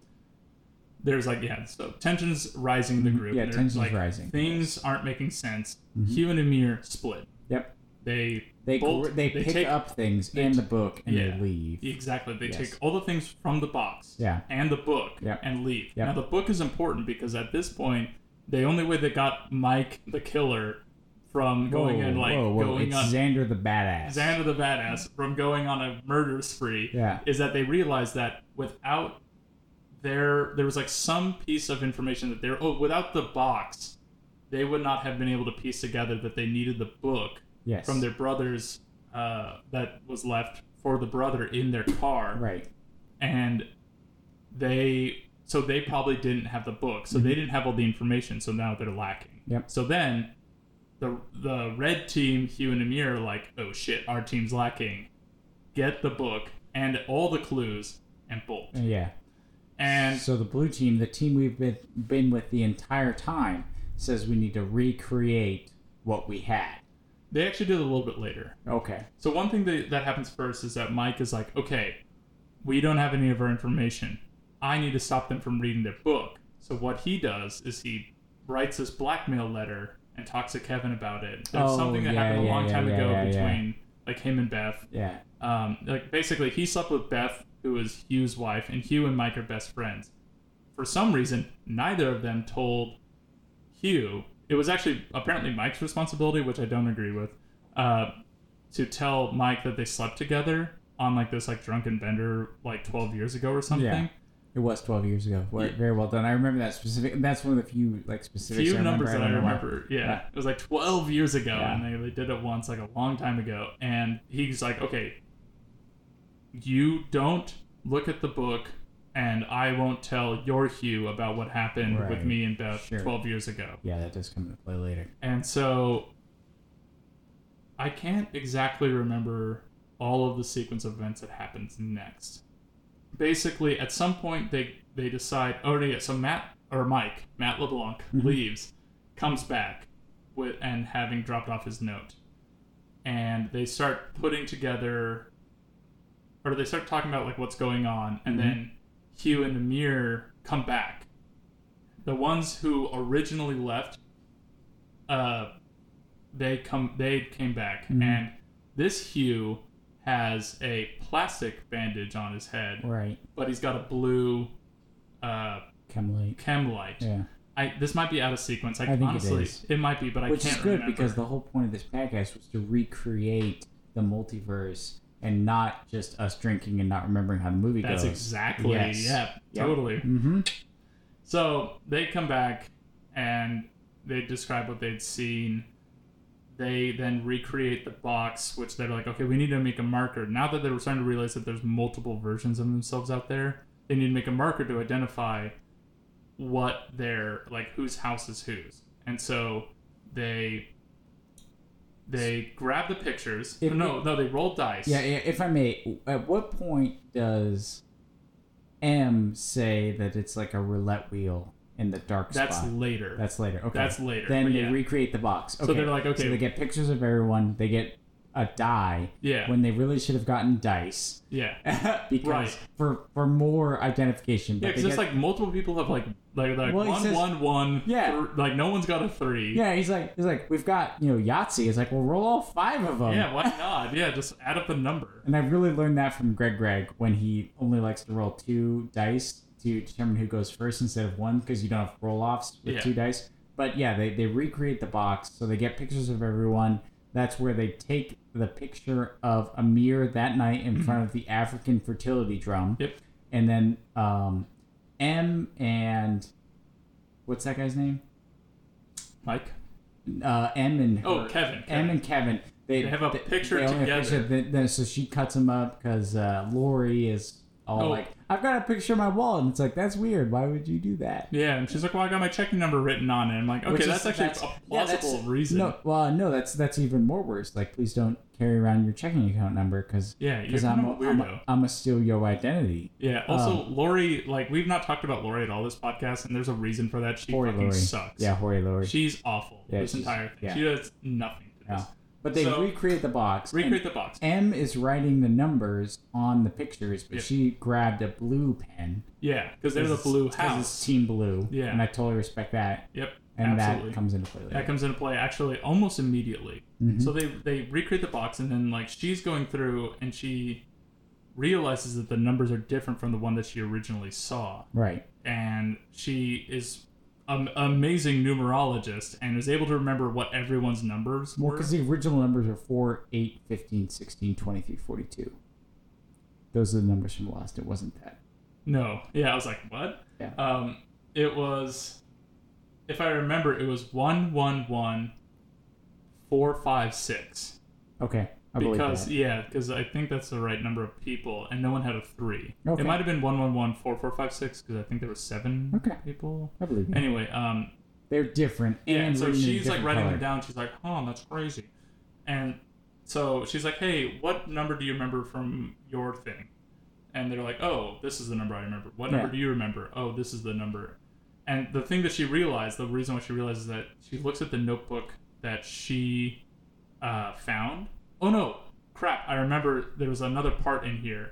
there's like yeah, so tensions rising in the group. Mm-hmm. Yeah, tensions like, rising. Things aren't making sense. Mhm. Hugh and Amir split. Yep. They They bolt- gr- they, they pick take- up things they in the book and yeah. they leave. exactly they Yes. take all the things from the box Yeah. and the book Yep. and leave. Yep. Now the book is important because at this point the only way they got Mike the killer from going whoa, and like whoa, whoa. going it's on Xander the badass. Xander the badass from going on a murder spree Yeah. is that they realized that without their there was like some piece of information that they're oh without the box they would not have been able to piece together that they needed the book Yes. from their brothers uh, that was left for the brother in their car right. and they so they probably didn't have the book so they didn't have all the information so now they're lacking Mm-hmm. Yep. so then the the red team hugh and amir are like oh shit our team's lacking get the book and all the clues and bolt Yeah. and So the blue team, the team we've been been with the entire time, says we need to recreate what we had. they actually did it a little bit later Okay. So one thing that, that happens first is that Mike is like, okay, we don't have any of our information. I need to stop them from reading their book. So what he does is he writes this blackmail letter and talks to Kevin about it. There's Oh, something that yeah, happened a yeah, long yeah, time ago between like him and Beth. Yeah. Um, like basically he slept with Beth, who was Hugh's wife, and Hugh and Mike are best friends. For some reason, neither of them told Hugh. It was actually apparently Mike's responsibility, which I don't agree with, uh, to tell Mike that they slept together on like this like drunken bender like 12 years ago or something. It was 12 years ago. Well, Yeah. Very well done. I remember that specific. That's one of the few like specific Few I numbers that I know why. remember. Yeah. Yeah. It was like 12 years ago, Yeah. and they, they did it once, like a long time ago. And he's like, okay, you don't look at the book, and I won't tell your Hugh about what happened with me and Beth Sure. 12 years ago. Yeah, that does come into play later. And so I can't exactly remember all of the sequence of events that happens next. Basically, at some point they they decide. Oh yeah, so Matt or Mike, Matt LeBlanc Mhm. leaves, comes back with and having dropped off his note, and they start putting together, or they start talking about like what's going on, and Mhm. then Hugh and Amir come back. The ones who originally left uh, they come they came back Mhm. and this Hugh has a plastic bandage on his head, Right. but he's got a blue uh, Come late. chem light. Yeah. I this might be out of sequence. I, I think it honestly is. might be, but I Which can't Which is good remember. because the whole point of this podcast was to recreate the multiverse and not just us drinking and not remembering how the movie that's goes. exactly Yes. yeah, Yep. totally. Mm-hmm. So they come back and they describe what they'd seen, they then recreate the box, which they're like, okay, we need to make a marker. Now that they're starting to realize that there's multiple versions of themselves out there, they need to make a marker to identify what their like whose house is whose. And so they they grab the pictures. If no, no, they roll dice. Yeah, if I may, at what point does M say that it's like a roulette wheel in the dark That's spot? later. That's later. Okay. That's later, Then but they yeah. recreate the box. Okay. they're like, okay. So they get pictures of everyone. They get a die yeah. when they really should have gotten dice yeah. because Right. for for more identification. But Yeah, because it's like multiple people have like like like Well, one says- one one. Yeah. thr- like no one's got a three. yeah, he's like he's like we've got you know Yahtzee. It's like well roll all five of them. Yeah, why not? Yeah, just add up the number. And I've really learned that from Greg Greg when he only likes to roll two dice to determine who goes first instead of one because you don't have roll offs with Yeah. two dice. But yeah, they, they recreate the box so they get pictures of everyone. That's where they take the picture of Amir that night in front of the African fertility drum. Yep. And then um, M and what's that guy's name? Mike. Uh, M and her, Oh, Kevin. M and Kevin. They, They have a picture a together. picture. Then- so she cuts him up because uh, Lori is all Oh. like, "I've got a picture of my wall," and it's like, "That's weird. Why would you do that?" Yeah, and she's like, "Well, I got my checking number written on it." I'm like, "Okay, Which is- that's actually that's- a yeah, plausible reason." No, well, no, that's that's even more worse. Like, please don't carry around your checking account number because yeah, because I'm a, I'm, weirdo. a, I'm a steal your identity. yeah. Also, um, Lori, like, we've not talked about Lori at all this podcast, and there's a reason for that. She fucking Lori. sucks. Yeah, Hori Lori. She's awful. Yeah, this she's- entire thing. yeah. She does nothing to this. But they So- recreate the box. and Recreate the box. M is writing the numbers on the pictures, but she grabbed a blue pen. Yeah, because they're the blue 'cause house. It's team blue. Yeah. And I totally respect that. Yep. And absolutely. that comes into play later. that comes into play actually almost immediately. Mhm. So they they recreate the box and then like she's going through and she realizes that the numbers are different from the one that she originally saw Right. and she is an amazing numerologist and is able to remember what everyone's numbers were. because the original numbers are 4, 8, 15, 16, 23, 42. Those are the numbers from Lost. It wasn't that. No, yeah, I was like, what? Yeah. Um, it was, if I remember, it was one one one four five six. Okay. I Because yeah, because I think that's the right number of people, and no one had a three. Okay. It might have been one one one four four five six because I think there were seven Okay. people. I believe that. Anyway, um, They're different. yeah, and so she's like writing color. them down. She's like, "Oh, that's crazy," and so she's like, "Hey, what number do you remember from your thing?" And they're like, "Oh, this is the number I remember. What number Yeah. do you remember? Oh, this is the number." And the thing that she realized, the reason why she realizes that she looks at the notebook that she uh, found. Oh no, crap! I remember there was another part in here.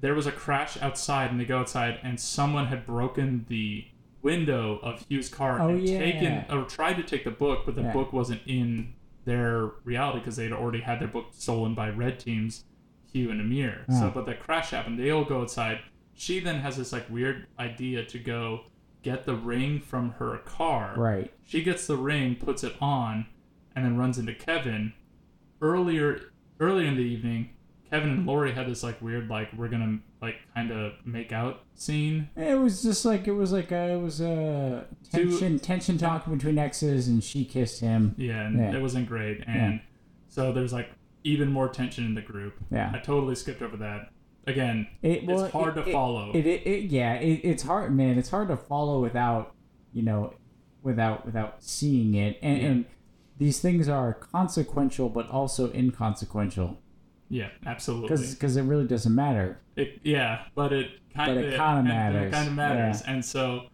There was a crash outside, and they go outside, and someone had broken the window of Hugh's car Oh, and yeah. taken or tried to take the book, but the Yeah. book wasn't in their reality because they'd already had their book stolen by red teams, Hugh and Amir. So, Oh. but the crash happened. They all go outside. She then has this like weird idea to go get the ring from her car. Right. She gets the ring, puts it on, and then runs into Kevin. Earlier, earlier in the evening, Kevin and Lori had this like weird like we're gonna like kind of make out scene. It was just like it was like a, it was uh, a Two- tension tension talk between exes, and she kissed him. Yeah, and Yeah. it wasn't great. And so there's like even more tension in the group. Yeah. I totally skipped over that. Again, It, well, it's hard it- to it- follow. It, it, it yeah, it, it's hard, man. It's hard to follow without, you know, without without seeing it, and Yeah. and these things are consequential, but also inconsequential yeah, absolutely. because it really doesn't matter. It, yeah, but it kind But of it matters. It kind of matters, and so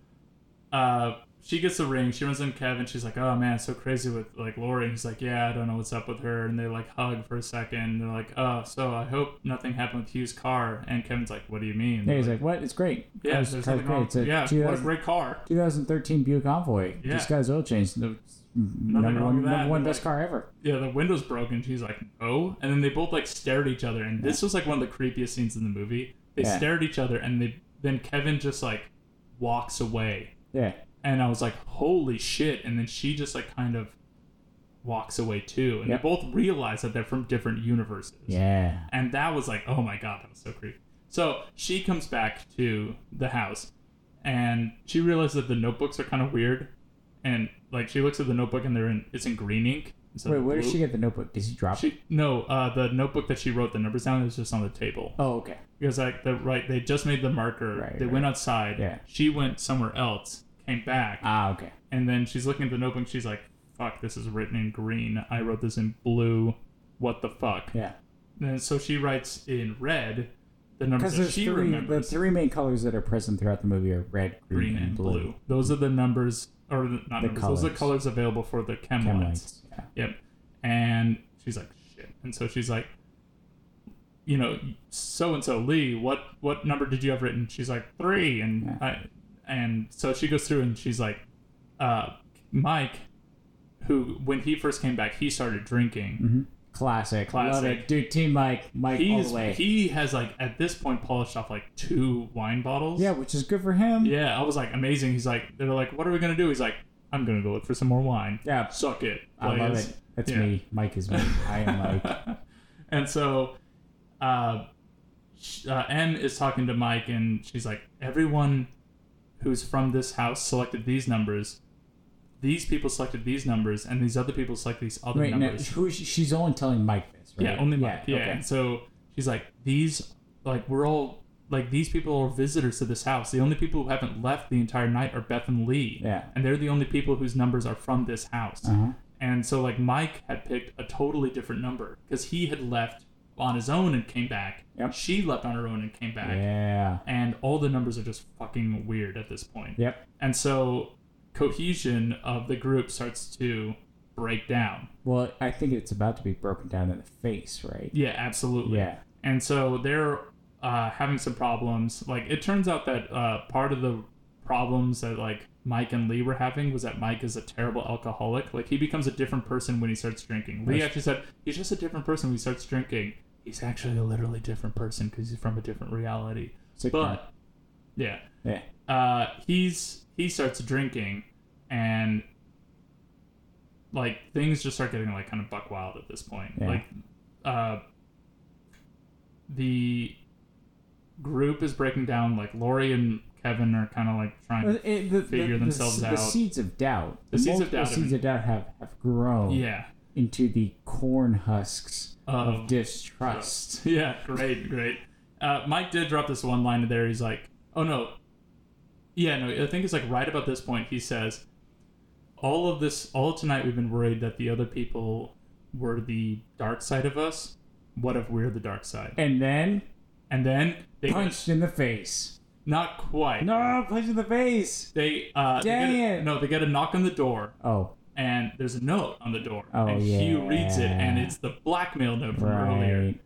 uh, she gets the ring. She runs into Kevin. She's like, "Oh man, so crazy with like Lori." And he's like, "Yeah, I don't know what's up with her." And they like hug for a second. They're like, "Oh, so I hope nothing happened with Hugh's car." And Kevin's like, "What do you mean?" Yeah, he's like, "What? It's great. "Yeah, Car's- car's wrong." It's a yeah, what a great car. 2013 Buick Envoy. Yeah. This guy's oil change. The number wrong one, with that. number one best like- car ever. Yeah, the window's broken. She's like, "Oh," and then they both like stare at each other. And this was like one of the creepiest scenes in the movie. They Yeah. stare at each other, and they then Kevin just like walks away. Yeah, and I was like, "Holy shit!" And then she just like kind of walks away too, and Yep. they both realize that they're from different universes. yeah. And that was like, "Oh my god, that was so creepy." So she comes back to the house, and she realizes that the notebooks are kind of weird, and like she looks at the notebook and they're in it's in green ink, Wait, where did she get the notebook? Did she drop it? No, uh, the notebook that she wrote the numbers down is just on the table. Oh, okay. Because like the right, they just made the marker. Right, they right. went outside. Yeah. She went somewhere else, came back, Ah, okay. and then she's looking at the notebook. She's like, "Fuck, this is written in green. I wrote this in blue. What the fuck?" Yeah. And so she writes in red the numbers Because that she three, the three main colors that are present throughout the movie are red, green, green and blue. Those are the numbers, or the, not The numbers. Those are the colors. colors available for the chem, Chem lights. lights. Yeah. Yep. And she's like, shit. And so she's like, you know, so and so Lee, what what number did you have written? She's like three, and Yeah. I, and so she goes through and she's like, uh, Mike, who when he first came back, he started drinking. Mm-hmm. Classic. Love Classic. it. Dude, Team Mike. Mike all He's the way. he has like at this point polished off like two wine bottles. yeah, which is good for him. Yeah, I was like amazing. He's like, they're like, what are we gonna do? He's like, I'm gonna go look for some more wine. Yeah. Suck it. I love players." it. That's Yeah. me. Mike is me. I am Mike. and so, uh, sh- uh, M is talking to Mike, and she's like, everyone who's from this house selected these numbers. These people selected these numbers, and these other people select these other now, numbers. who is she, she's only telling Mike this, right? Yeah, only Mike. Yeah, okay. And so she's like, these, like, we're all, like, these people are visitors to this house. The only people who haven't left the entire night are Beth and Lee. Yeah. And they're the only people whose numbers are from this house. Uh-huh. And so, like, Mike had picked a totally different number because he had left on his own and came back. Yep. She left on her own and came back. Yeah. And all the numbers are just fucking weird at this point. Yep. And so, cohesion of the group starts to break down. Well, I think it's about to be broken down in the face, right? Yeah, absolutely. Yeah. And so they're uh, having some problems. Like it turns out that uh, part of the problems that like Mike and Lee were having was that Mike is a terrible alcoholic. Like he becomes a different person when he starts drinking. Lee actually said he's just a different person when he starts drinking. He's actually a literally different person because he's from a different reality. Sick But yeah, Yeah. Uh, he's he starts drinking and like things just start getting like kind of buck wild at this point. Yeah. Like uh, the group is breaking down. Like Lori and Kevin are kind of like trying. Well, it- the, figure the, themselves the, out. The seeds of doubt. The seeds of doubt have seeds of doubt have, have grown yeah. into the corn husks of Of distrust. Yeah, great, great. Uh, Mike did drop this one line in there. He's like, "Oh no, yeah, no." I think it's like right about this point. He says, "All of this, all tonight, we've been worried that the other people were the dark side of us. What if we're the dark side?" And then And then they punched in the face. not quite. No, punch in the face. They uh, they Dang get a, it. no, they get a knock on the door, Oh, and there's a note on the door, Oh, and Hugh reads it, and it's the blackmail note from earlier. right.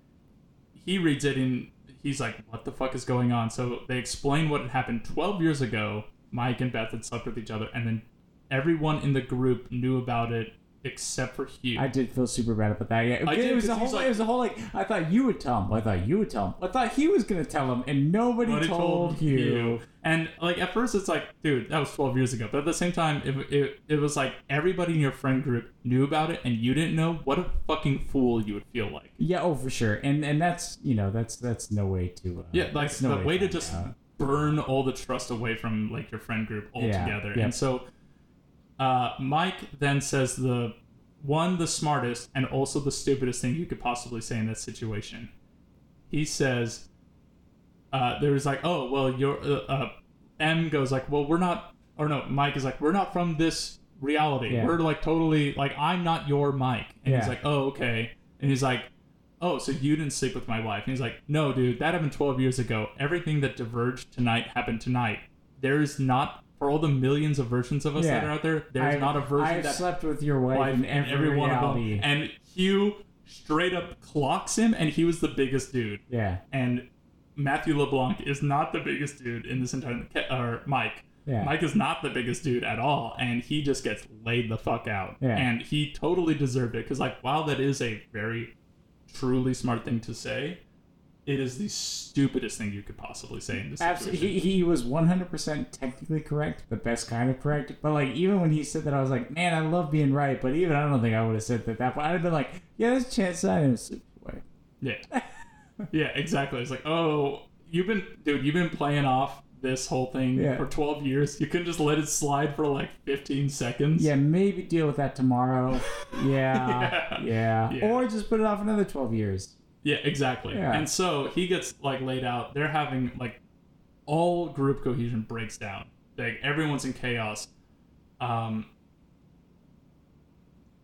he reads it and he's like, "What the fuck is going on?" So they explain what had happened 12 years ago. Mike and Beth had slept with each other, and then everyone in the group knew about it except for Hugh. I did feel super bad about that. Yeah, I it, did, was a whole. like- it was a whole like. I thought you would tell him. I thought you would tell him. I thought he was gonna tell him, and nobody Nobody told, Hugh. And like at first, it's like, dude, that was 12 years ago. But at the same time, it, it, it was like everybody in your friend group knew about it, and you didn't know. What a fucking fool you would feel like. Yeah, oh for sure. And and that's you know that's that's no way to. Uh, Yeah, like that's no the way to just out. burn all the trust away from like your friend group Yeah, altogether. yep. And so uh, Mike then says the one the smartest and also the stupidest thing you could possibly say in that situation. He says uh, there was like, oh well, your uh, uh, M goes like, well, we're not, or no, Mike is like, we're not from this reality. Yeah. We're like totally like I'm not your Mike, and he's like, oh okay, and he's like, oh, so you didn't sleep with my wife? And he's like, no, dude, that happened 12 years ago. Everything that diverged tonight happened tonight. There's not for all the millions of versions of us Yeah. that are out there. There's I've- not a version I've that slept with your wife, wife in every, every one of them. And Hugh straight up clocks him, and he was the biggest dude. Yeah, And Matthew LeBlanc is not the biggest dude in this entire. Or Mike. yeah. Mike is not the biggest dude at all, and he just gets laid the fuck out. Yeah. And he totally deserved it because, like, while that is a very truly smart thing to say, it is the stupidest thing you could possibly say in this Absolutely, situation. he, he was one hundred percent technically correct, the best kind of correct. But like, even when he said that, I was like, man, I love being right. But even I don't think I would have said that. That point, I'd have been like, yeah, there's a chance I didn't sleep with. Yeah. yeah, exactly. It's like, oh, you've been, dude, you've been playing off this whole thing Yeah. for 12 years. You couldn't just let it slide for like 15 seconds. Yeah, maybe deal with that tomorrow. Yeah, yeah. Yeah. Or just put it off another 12 years. Yeah, exactly. Yeah. And so he gets like laid out. They're having like all group cohesion breaks down. Like everyone's in chaos. Um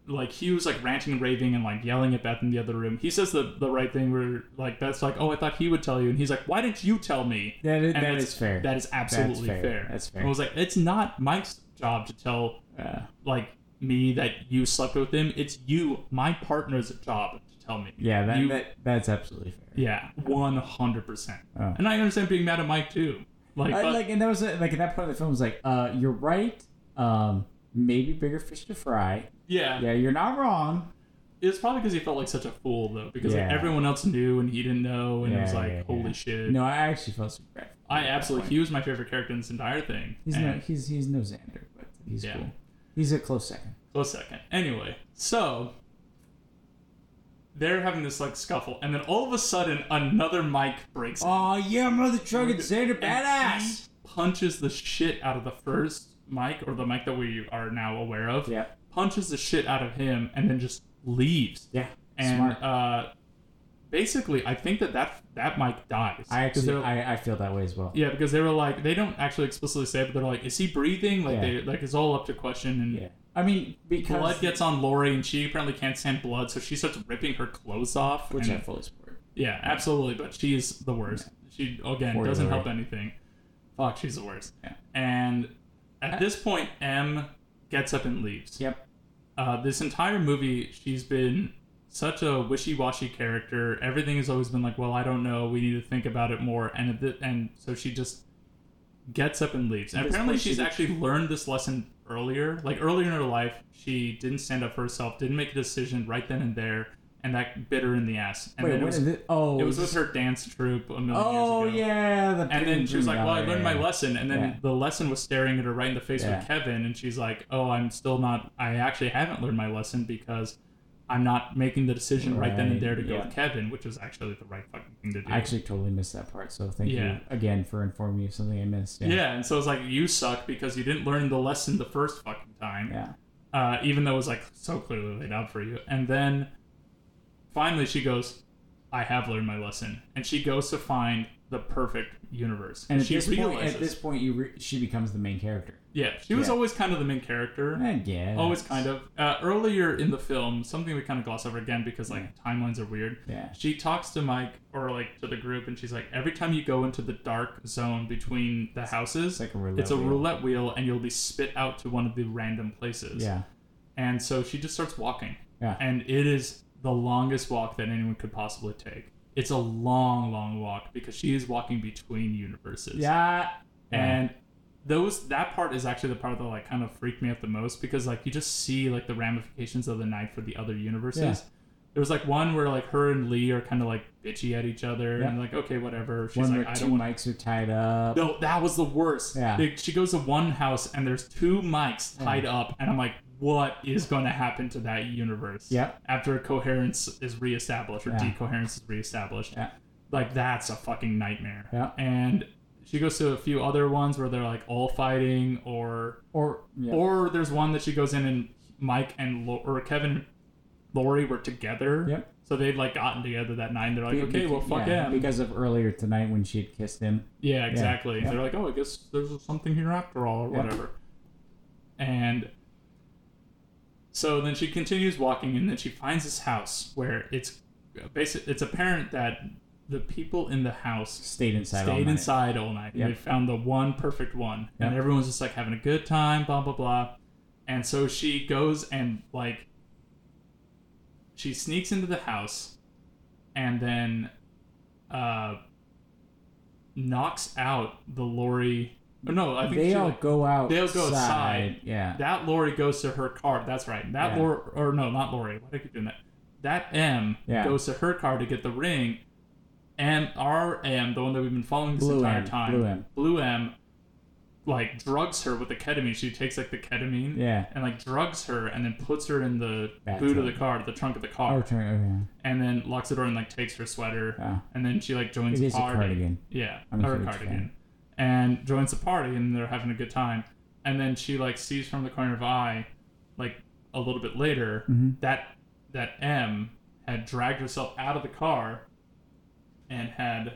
like he was like ranting and raving and like yelling at Beth in the other room. He says the the right thing where like Beth's like, Oh, I thought he would tell you and he's like, Why didn't you tell me? That is, And that fair. That is absolutely fair. fair. That's fair. I was like, it's not Mike's job to tell Uh, like me that you slept with him. It's you, my partner's job tell me. yeah, that, You- that that's absolutely fair. Yeah, one hundred percent. Oh. And I understand being mad at Mike too. Like, I, but, like, and that was like at that point of the film was like, uh, you're right. Um, maybe bigger fish to fry. yeah, Yeah, you're not wrong. it's probably because he felt like such a fool though, because like everyone else knew and he didn't know, and it was like, yeah, holy yeah. shit. No, I actually felt super bad. I absolutely. He was my favorite character in this entire thing. He's and no, he's he's no Xander, but he's Yeah. cool. He's a close second. Close second. Anyway, so they're having this like scuffle, and then all of a sudden another Mike breaks. in. Oh yeah, mother trucking Xander, And he punches the shit out of the first Mike, or the Mike that we are now aware of. Yeah, Punches the shit out of him, and then just leaves. yeah. And Smart. uh, basically, I think that that that Mike dies. I actually I, I feel that way as well. yeah, because they were like, they don't actually explicitly say, it, but they're like, is he breathing? Like Yeah. they like it's all up to question. And Yeah. I mean, because blood gets on Lori, and she apparently can't stand blood, so she starts ripping her clothes off. which and- I fully support. Yeah, absolutely. But she's the worst. She again Poor doesn't Lori. help anything. Fuck, she's the worst. Yeah. And at this point, M gets up and leaves. Yep. Uh, this entire movie, she's been such a wishy-washy character. Everything has always been like, "Well, I don't know. We need to think about it more." And the, and so she just gets up and leaves. And apparently, she's she- actually learned this lesson earlier. Like earlier in her life, she didn't stand up for herself, didn't make a decision right then and there, and that bit her in the ass. And Wait, then it was, it? Oh, it was with her dance troupe a million Oh years ago. Oh yeah, the And then she was like, "Well, I yeah, learned my lesson." And then Yeah. the lesson was staring at her right in the face Yeah. with Kevin, and she's like, "Oh, I'm still not. I actually haven't learned my lesson because I'm not making the decision right, then and there to go yeah. with Kevin, which was actually the right fucking thing to do." I actually totally missed that part. So thank Yeah. you again for informing me of something I missed. yeah. Yeah. and so it's like you suck because you didn't learn the lesson the first fucking time. Yeah. uh, even though it was like so clearly laid out for you. And then finally she goes, I have learned my lesson. And she goes to find the perfect universe. And at she this point, realizes, at this point, you re- she becomes the main character. yeah, she was Yeah. always kind of the main character. I guess. Always kind of. Uh, earlier in the film, something we kind of gloss over again because like timelines are weird. Yeah. She talks to Mike or like to the group, and she's like, every time you go into the dark zone between the houses, It's like a roulette. it's a wheel. roulette wheel, and you'll be spit out to one of the random places. Yeah. And so she just starts walking. Yeah. And it is the longest walk that anyone could possibly take. It's a long, long walk because she is walking between universes. Yeah. And those that part is actually the part that like kind of freaked me out the most because like you just see like the ramifications of the night for the other universes. Yeah. There was like one where like her and Lee are kind of like bitchy at each other Yeah. and like okay whatever. She's one like where I two don't mics are tied up. no, that was the worst. Yeah. She goes to one house and there's two mics tied up, and I'm like, what is going to happen to that universe? Yep. After coherence is reestablished or Yeah. decoherence is reestablished. Yeah. Like, that's a fucking nightmare. Yeah. And she goes to a few other ones where they're like all fighting, or Or yeah. or there's one that she goes in and Mike and Lo- or Kevin, Lori were together. Yep. So they'd like gotten together that night. and They're like, Be- okay, well, fuck yeah, him. Because of earlier tonight when she had kissed him. Yeah, exactly. Yeah. They're like, oh, I guess there's something here after all, or Yeah. whatever. And so then she continues walking, and then she finds this house where it's basic. It's apparent that the people in the house Stayed inside. all stayed night. inside all night. Yep. They found the one perfect one, and everyone's just like having a good time, blah blah blah. And so she goes and like she sneaks into the house, and then uh knocks out the Lori. No, I think They she all like, go out. They'll go outside. Yeah. that Lori goes to her car. That's right. That Yeah. Lori, or no, not Lori. Why do I keep doing that? That M Yeah. goes to her car to get the ring, and our M, the one that we've been following this Blue entire M, time, Blue M. Blue M, like drugs her with the ketamine. She takes like the ketamine Yeah. and like drugs her, and then puts her in the boot of the car, the trunk of the car, Oh, turn. Oh, and then locks the door and like takes her sweater, yeah. and then she like joins It the is a party. cardigan. Yeah, I'm a cardigan. fan. And joins the party, and they're having a good time. And then she like sees from the corner of eye, like a little bit later, Mhm. that that M had dragged herself out of the car and had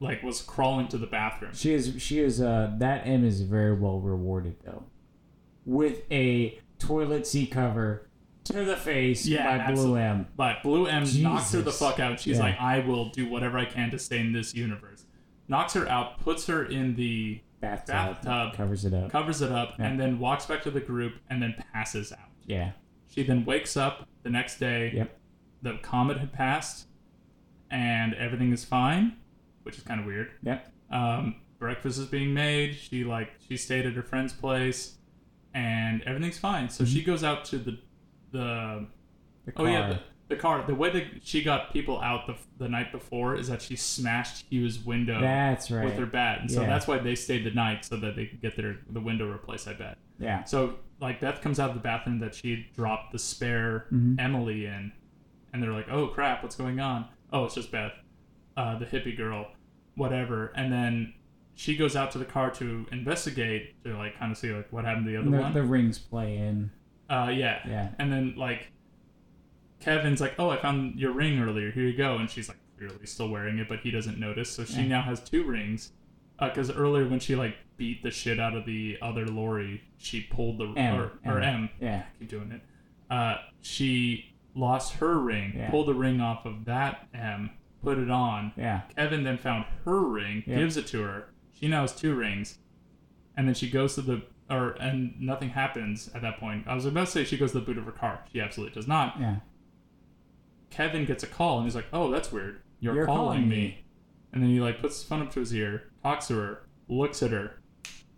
like was crawling to the bathroom. She is. She is. Uh, that M is very well rewarded though, with a toilet seat cover to the face Yeah, by Blue. M. But Blue M knocks her the fuck out. She's Yeah. like, I will do whatever I can to stay in this universe. Knocks her out, puts her in the Bathtub, Bathtub. covers it up. covers it up, Yeah. and then walks back to the group and then passes out. yeah. She then wakes up the next day. Yep. The comet had passed, and everything is fine, which is kind of weird. Yep. Um, breakfast is being made. She like she stayed at her friend's place, and everything's fine. So she goes out to the the The oh yeah car. The, car. The way that she got people out the the night before is that she smashed Hugh's window That's right. with her bat, and so Yeah. that's why they stayed the night so that they could get their the window replaced. I bet. yeah. So like Beth comes out of the bathroom that she dropped the spare Mhm. Emily in, and they're like, "Oh crap, what's going on?" Oh, it's just Beth, uh, the hippie girl, whatever. And then she goes out to the car to investigate to like kind of see like what happened to the other The, one. the rings play in. uh, yeah. Yeah. And then like Kevin's like, "Oh, I found your ring earlier. Here you go." And she's like clearly still wearing it, but he doesn't notice. So she Yeah. now has two rings. Because earlier when she like beat the shit out of the other Lori, she pulled the M, or, or M. Yeah. keep doing it. Uh, she lost her ring, Yeah. pulled the ring off of that M, put it on. Yeah. Kevin then found her ring, Yeah. gives it to her. She now has two rings, and then she goes to the or and nothing happens at that point. I was about to say she goes to the boot of her car. She absolutely does not. Yeah. Kevin gets a call and he's like, "Oh, that's weird. You're, You're calling, calling me. me." And then he like puts his phone up to his ear, talks to her, looks at her,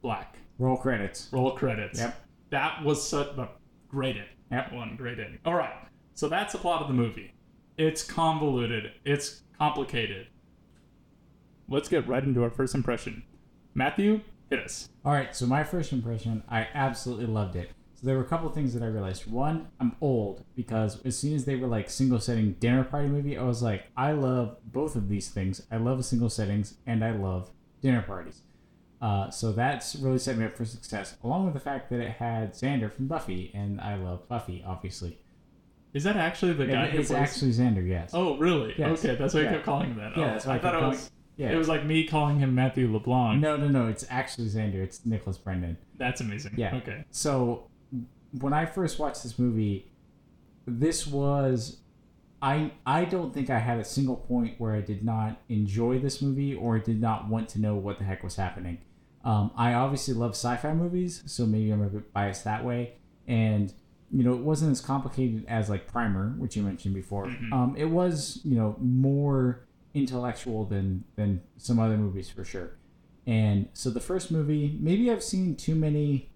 black. Roll credits. Roll credits. Yep. That was such a great ending. Yep. One great ending. All right. So that's the plot of the movie. It's convoluted. It's complicated. Let's get right into our first impression. Matthew, hit us. All right, so my first impression, I absolutely loved it. So there were a couple things that I realized. One, I'm old because as soon as they were like single setting dinner party movie, I was like, I love both of these things. I love single settings and I love dinner parties. Uh, so that's really set me up for success, along with the fact that it had Xander from Buffy, and I love Buffy, obviously. Is that actually the guy It- who it's actually Xander, yes. Oh, really? Yes. Okay, that's why Yeah. you kept calling him that. Yeah, oh, that's why I I thought it was. yeah. It was like me calling him Matthew LeBlanc. no, no, no. It's actually Xander. It's Nicholas Brendon. That's amazing. Yeah. Okay. So when I first watched this movie, this was I I don't think I had a single point where I did not enjoy this movie or did not want to know what the heck was happening. Um, I obviously love sci-fi movies, so maybe I'm a bit biased that way. And you know, it wasn't as complicated as like Primer, which you mentioned before. Mhm. Um, it was you know more intellectual than than some other movies for sure. And so the first movie, maybe I've seen too many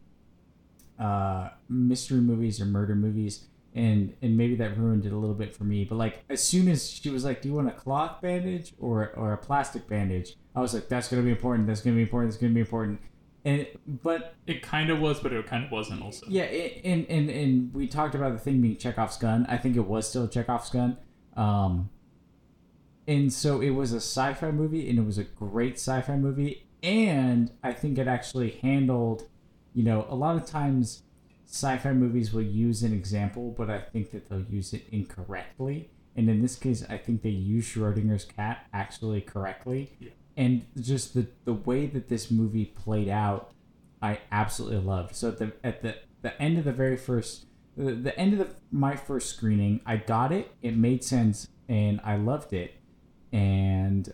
uh, mystery movies or murder movies, and and maybe that ruined it a little bit for me. But like as soon as she was like, "Do you want a cloth bandage or or a plastic bandage?" I was like, "That's gonna be important. That's gonna be important. That's gonna be important." And but It kind of was, but it kind of wasn't. Also. yeah, it, and and and we talked about the thing being Chekhov's gun. I think it was still Chekhov's gun. Um, and so it was a sci-fi movie, and it was a great sci-fi movie. And I think it actually handled, you know, a lot of times sci-fi movies will use an example, but I think that they'll use it incorrectly. And in this case, I think they use Schrodinger's cat actually correctly. Yeah. And just the the way that this movie played out I absolutely loved. So at the at the the end of the very first the, the end of the, my first screening, I got it. It made sense, and I loved it. And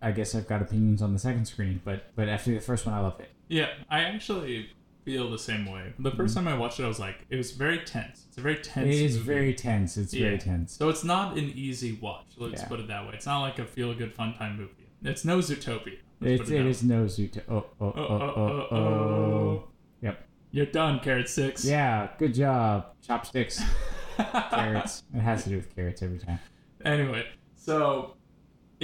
I guess I've got opinions on the second screening, but but after the first one, I loved it. Yeah, I actually feel the same way. The 1st time I watched it, I was like, it was very tense. It's a very tense. Mm-hmm. It is movie. very tense. It's Yeah. very tense. So it's not an easy watch. Let's Yeah. put it that way. It's not like a feel good fun time movie. It's no Zootopia. Let's It's it that is no Zoot. Oh oh oh Oh, oh, oh oh, oh. oh. Yep. You're done, Carrot Six. Yeah. Good job. Chopsticks. Carrots. It has to do with carrots every time. anyway, so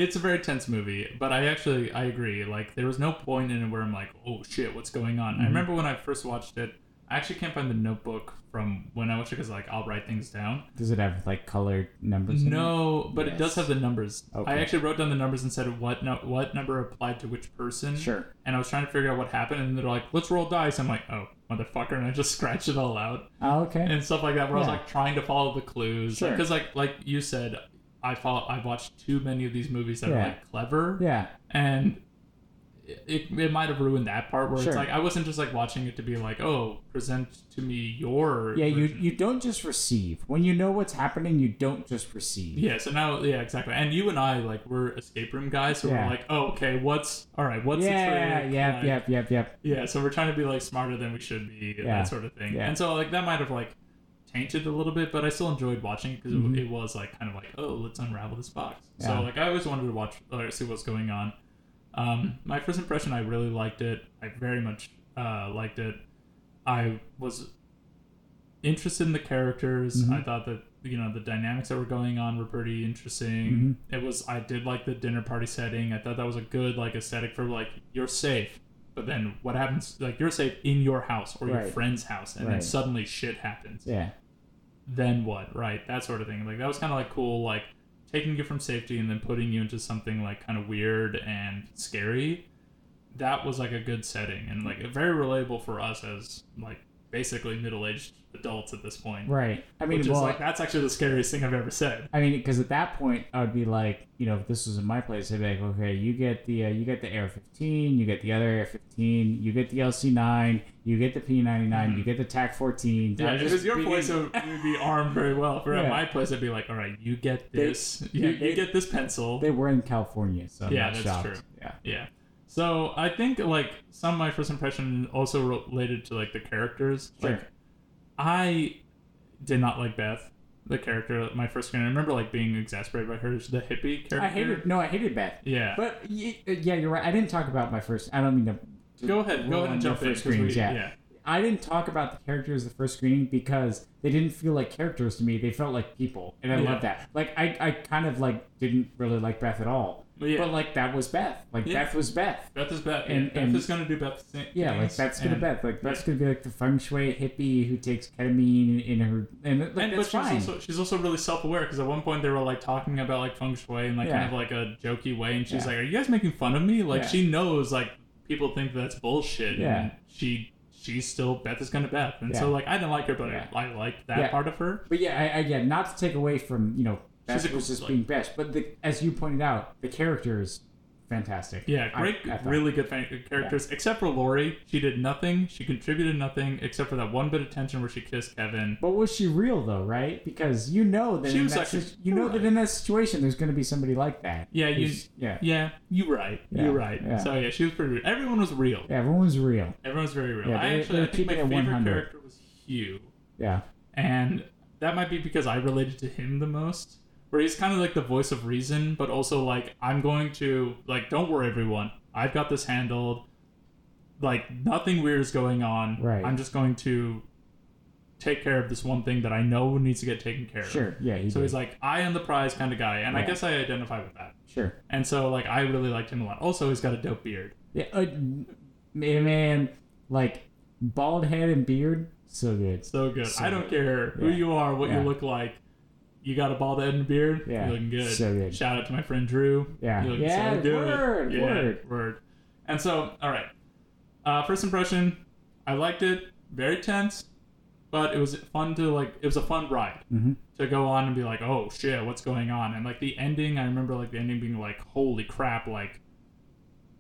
it's a very tense movie, but I actually I agree. Like there was no point in it where I'm like, oh shit, what's going on? I Mhm. remember when I first watched it, I actually can't find the notebook from when I watched it because like I'll write things down. Does it have like colored numbers? in it? No, but it does have the numbers. Okay. I actually wrote down the numbers and said what no, what number applied to which person. Sure. And I was trying to figure out what happened, and they're like, "Let's roll dice." I'm like, "Oh, motherfucker!" And I just scratched it all out Oh, okay. and stuff like that. Where I was like trying to follow the clues, Sure. because like like you said, I follow, I've watched too many of these movies that are like clever, yeah. and it, it might have ruined that part where Sure. it's like I wasn't just like watching it to be like, "Oh, present to me your Yeah, you version." you don't just receive. When you know what's happening, you don't just receive. Yeah, so now, yeah, exactly. And you and I, like, we're escape room guys, so Yeah. we're like, oh, okay, what's, all right, what's yeah, the trick? yep, Like, yep, yep, yep. Yeah, so we're trying to be, like, smarter than we should be, Yeah. that sort of thing. Yeah. And so, like, that might have, like, tainted a little bit, but I still enjoyed watching it because it, it was, like, kind of like, oh, let's unravel this box. Yeah. So, like, I always wanted to watch, or see what's going on. Um, my first impression, I really liked it. I very much uh, liked it. I was interested in the characters. Mhm. I thought that you know the dynamics that were going on were pretty interesting. Mm-hmm. It was I did like the dinner party setting. I thought that was a good like aesthetic for like you're safe, but then what happens? Like you're safe in your house or your Right. friend's house, and then Right. suddenly shit happens. Yeah. Then what? Right, that sort of thing. Like that was kind of like cool. Like taking you from safety and then putting you into something like kind of weird and scary. That was like a good setting and like very relatable for us as like basically middle aged adults at this point. Right. I mean, Which is well, like that's actually the scariest thing I've ever said. I mean, because at that point, I would be like, you know, if this was in my place, I'd be like, okay, you get the uh, you get the AR 15, you get the other AR 15, you get the LC 9, you get the P99, you get the TAC 14. Mm-hmm. Yeah, if it was your be- place, it would, be armed very well. For at Yeah. my place, I'd be like, all right, you get They- this. yeah, you- you get this pencil. They were in California, so I'm Yeah, not that's shocked. true. Yeah. Yeah. So I think like some of my first impression also related to like the characters. Sure. Like I did not like Beth, the character. My first screen. I remember like being exasperated by her. The hippie character. I hated no, I hated Beth. Yeah. But yeah, you're right. I didn't talk about my first. I don't mean to. go ahead. Go ahead and jump in. first 'cause screens, we- yeah. yeah. I didn't talk about the characters the first screening because they didn't feel like characters to me. They felt like people, and I Yeah. love that. Like I, I kind of like didn't really like Beth at all. But yeah. But like that was Beth. Like Yeah. Beth was Beth. Beth is Beth. And- yeah, Beth is gonna do Beth. thi- Yeah, like things, Beth's gonna and- Beth. Like Beth's gonna be like the feng shui hippie who takes ketamine in her, and like, and that's but she's fine. also she's also really self aware because at one point they were like talking about like feng shui in like Yeah. kind of like a jokey way, and she's like, "Are you guys making fun of me?" Like she knows like people think that's bullshit. Yeah. And she she's still Beth is gonna Beth, and Yeah. so like I didn't like her, but Yeah. I, I like that Yeah. part of her. But yeah, I, I, yeah, not to take away from you know Beth She's a- was just like- being best, but the, as you pointed out, the characters fantastic. Yeah, great, I thought. really good fan- uh, characters. Except for Lori, she did nothing. She contributed nothing except for that one bit of tension where she kissed Kevin. But was she real though, right? Because you know that She in was that actually- sit- you know that in that situation there's going to be somebody like that. Yeah, you. Yeah. Yeah, you right. Yeah, You're right. yeah. So yeah, she was pretty. Real. Everyone was real. Yeah, was real. Everyone was very real. Yeah, I actually, I think my favorite 100. character was Hugh. Yeah. and that might be because I related to him the most. Where he's kind of like the voice of reason, but also like I'm going to like don't worry everyone, I've got this handled. Like nothing weird is going on. Right. I'm just going to take care of this one thing that I know needs to get taken care of. Sure. Yeah. He So did. he's like I am the prize kind of guy, and I guess I identify with that. sure. And so like I really liked him a lot. Also, he's got a dope beard. Yeah. Uh, man, like bald head and beard, so good. So good. So I don't care who Yeah. you are, what Yeah. you look like. You got a bald head and beard. Yeah. You're looking good. So good. Shout out to my friend Drew. Yeah. You're looking Yeah, so good. word, yeah, word. word. And so, all right. Uh, first impression, I liked it. Very tense, but it was fun to like. It was a fun ride Mm-hmm. to go on and be like, oh shit, what's going on? And like the ending, I remember like the ending being like, holy crap, like,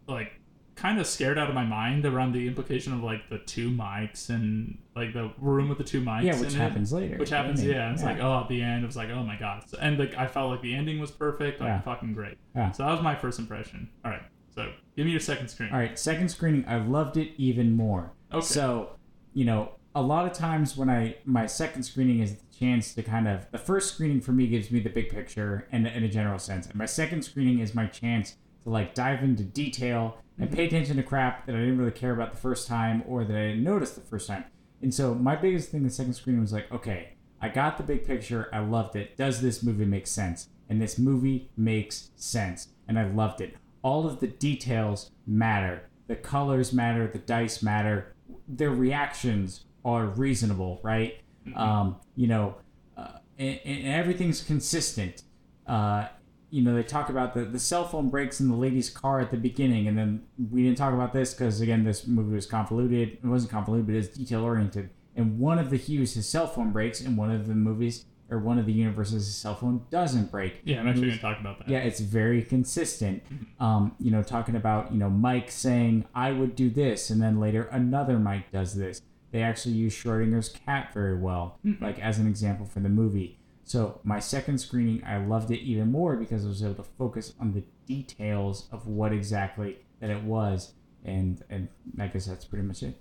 like kind of scared out of my mind around the implication of like the two mics and like the room with the two mics. Yeah, which in it. happens later. Which happens, I yeah. It's like, oh, at the end, it was like, oh my god. So, and like, I felt like the ending was perfect, like Yeah. fucking great. Yeah. So that was my first impression. All right, so give me your second screen. All right, second screening, I loved it even more. Okay. So, you know, a lot of times when I my second screening is the chance to kind of the first screening for me gives me the big picture and in a general sense, and my second screening is my chance to like dive into detail and pay attention to crap that I didn't really care about the first time or that I didn't notice the first time. And so my biggest thing the second screen was like, okay, I got the big picture, I loved it. Does this movie make sense? And this movie makes sense, and I loved it. All of the details matter. The colors matter, the dice matter, their reactions are reasonable, right? Um, you know, uh, and, and everything's consistent. Uh, you know, they talk about the, the cell phone breaks in the lady's car at the beginning, and then we didn't talk about this because again, this movie was convoluted. It wasn't convoluted, but it's detail oriented. And one of the Hughes, his cell phone breaks, and one of the movies or one of the universes, his cell phone doesn't break. Yeah, I'm actually going to talk about that. Yeah, it's very consistent. Um, you know, talking about you know Mike saying I would do this, and then later another Mike does this. They actually use Schrodinger's cat very well, like as an example for the movie. So my second screening, I loved it even more because I was able to focus on the details of what exactly that it was, and and I guess that's pretty much it.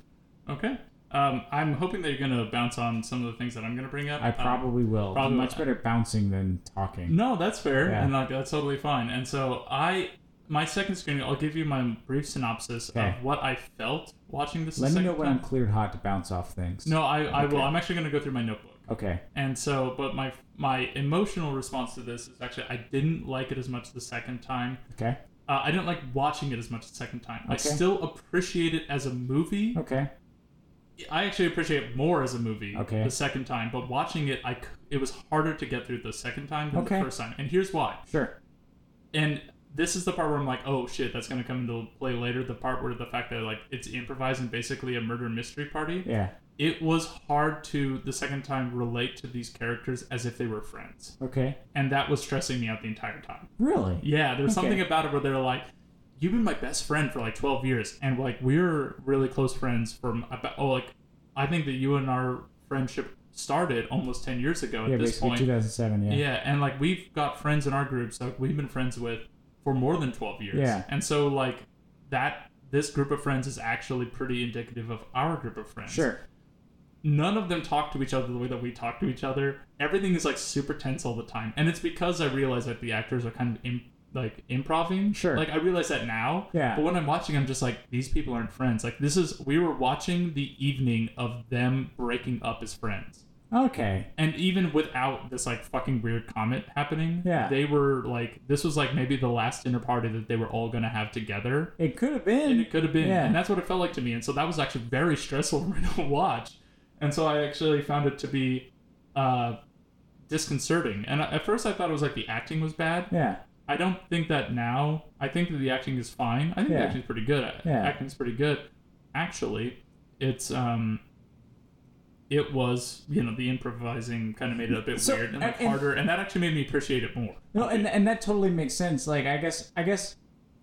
Okay. Um, I'm hoping that you're going to bounce on some of the things that I'm going to bring up. I Um, probably will. probably I'm much better bouncing than talking. No, that's fair, Yeah. and like that's totally fine. And so I, my second screening, I'll give you my brief synopsis Okay. of what I felt watching this. Let me know when time. I'm cleared hot to bounce off things. No, I, I will. I'm actually going to go through my notebook. Okay. And so, but my my emotional response to this is actually I didn't like it as much the second time. Okay. Uh, I didn't like watching it as much the second time. Okay. I still appreciate it as a movie. Okay. I actually appreciate it more as a movie Okay. the second time, but watching it, I it was harder to get through the second time than Okay. the first time. And here's why. Sure. And this is the part where I'm like, oh shit, that's gonna come into play later. The part where the fact that like it's improvised and basically a murder mystery party. Yeah. It was hard to the second time relate to these characters as if they were friends, Okay. and that was stressing me out the entire time. Really? Yeah, there's Okay. something about it where they're like, "You've been my best friend for like 12 years, and like we're really close friends from about oh like, I think that you and our friendship started almost 10 years ago at Yeah, this point. 2007. Yeah. Yeah, and like we've got friends in our groups that we've been friends with for more than 12 years. Yeah. And so like that this group of friends is actually pretty indicative of our group of friends. Sure. None of them talk to each other the way that we talk to each other. Everything is like super tense all the time. And it's because I realize that the actors are kind of like improving. Sure. Like I realize that now. Yeah. But when I'm watching I'm just like these people aren't friends. Like this is we were watching the evening of them breaking up as friends Okay. and even without this like fucking weird comment happening Yeah. they were like this was like maybe the last dinner party that they were all gonna have together It could have and been. it could have been Yeah. and that's what it felt like to me and so that was actually very stressful for me to watch and so i actually found it to be uh disconcerting and at first i thought it was like the acting was bad Yeah. i don't think that now i think that the acting is fine i think Yeah. the acting's pretty good Yeah. acting's pretty good actually it's um it was you know the improvising kind of made it a bit So, weird and, like, and- and- harder and that actually made me appreciate it more No, and and that totally makes sense. Like I guess I guess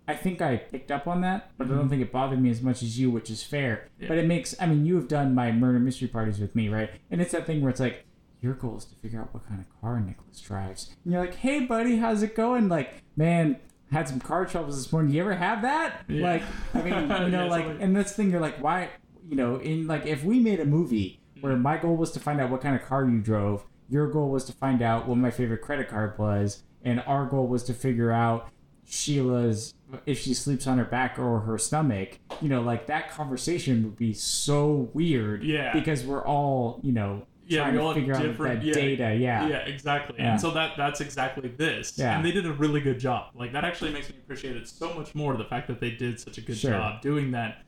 I think I picked up on that, but I don't think it bothered me as much as you, which is fair. Mm-hmm. Yeah. But it makes I mean you have done my murder mystery parties with me, right? And it's that thing where it's like your goal is to figure out what kind of car Nicholas drives. And you're like, hey buddy, how's it going? Like, man, had some car troubles this morning. Do you ever have that? Yeah. Like, I mean, you know, Yeah, like, totally. and the thing. You're like, why? You know, in like, if we made a movie where my goal was to find out what kind of car you drove, your goal was to find out what my favorite credit card was, and our goal was to figure out Sheila's if she sleeps on her back or her stomach. You know, like that conversation would be so weird. Yeah. Because we're all, you know, yeah trying to figure out different that yeah, data. Yeah. yeah exactly Yeah. and so that that's exactly this Yeah. and they did a really good job like that actually makes me appreciate it so much more the fact that they did such a good Sure. job doing that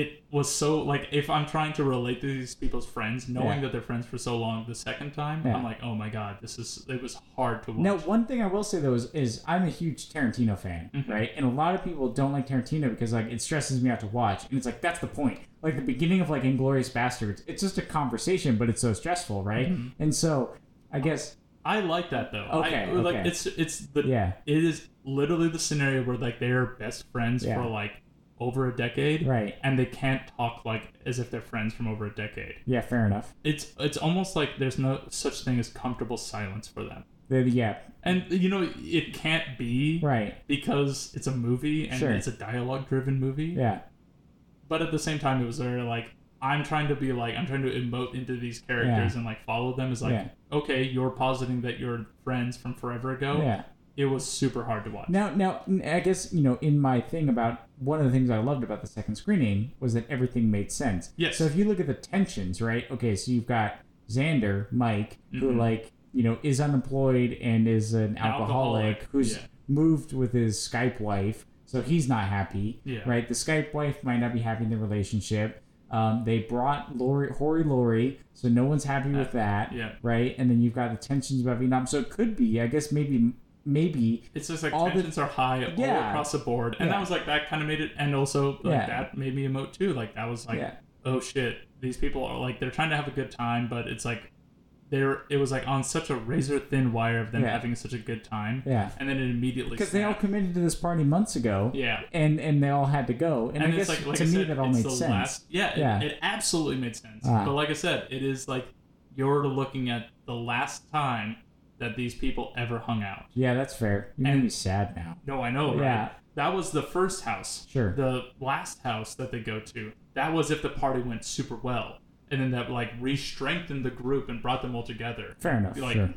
it was so like if i'm trying to relate to these people's friends knowing Yeah. that they're friends for so long the second time Yeah. i'm like oh my god this is it was hard to watch Now, one thing I will say though is, is I'm a huge Tarantino fan, Mm-hmm. right? And a lot of people don't like Tarantino because like it stresses me out to watch, and it's like that's the point. Like the beginning of like Inglourious Basterds, it's just a conversation, but it's so stressful, right? Mm-hmm. And so I guess I like that though. Okay, I, like okay. it's it's the Yeah. It is literally the scenario where like they're best friends Yeah. for like over a decade, Right. And they can't talk like as if they're friends from over a decade. yeah, fair enough. It's it's almost like there's no such thing as comfortable silence for them. The- yeah, And you know it can't be right. because it's a movie and Sure. it's a dialogue driven movie. Yeah, But at the same time, it was very like I'm trying to be like I'm trying to emote into these characters Yeah. and like follow them. Is like Yeah. okay, you're positing that you're friends from forever ago. yeah. It was super hard to watch. Now, now, I guess you know, in my thing about one of the things I loved about the second screening was that everything made sense. Yes. So if you look at the tensions, right? Okay, so you've got Xander, Mike, who Mhm. like you know is unemployed and is an alcoholic, alcoholic, who's yeah. moved with his Skype wife, so he's not happy. Yeah. Right. The Skype wife might not be happy in the relationship. Um, they brought Lori, Hori Lori, so no one's happy with that, yeah. right? And then you've got the tensions about Vietnam, so it could be, I guess, maybe, maybe, It's just like All the- tensions are high all across the board, and Yeah. that was like that kind of made it, and also like Yeah. that made me emote too. Like that was like, yeah, oh shit, these people are like they're trying to have a good time, but it's like they're it was like on such a razor thin wire of them Yeah. having such a good time, yeah, and then it immediately because they all committed to this party months ago, yeah. and and they all had to go, and, And, I it's guess like, like to I me said, that all made sense. last. Yeah, it, Yeah. it absolutely made sense. Ah. But like I said, it is like you're looking at the last time that these people ever hung out. Yeah, that's fair. You made And- me sad now. No, I know, right? Yeah. That was the first house. Sure. The last house that they go to, that was if the party went super well. And then that like re-strengthened the group and brought them all together. Fair enough. Like sure.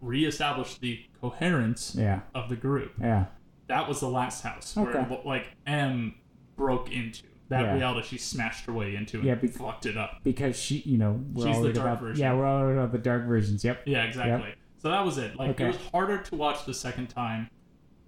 re-established the coherence Yeah. of the group. Yeah. That was the last house where like Em broke into. That Yeah. reality she smashed her way into and Yeah, be- fucked it up. Because she, you know, we're She's all the dark about. version. Yeah, we're all about the dark versions. Yep. Yeah, exactly. So that was it. Like Okay. it was harder to watch the second time.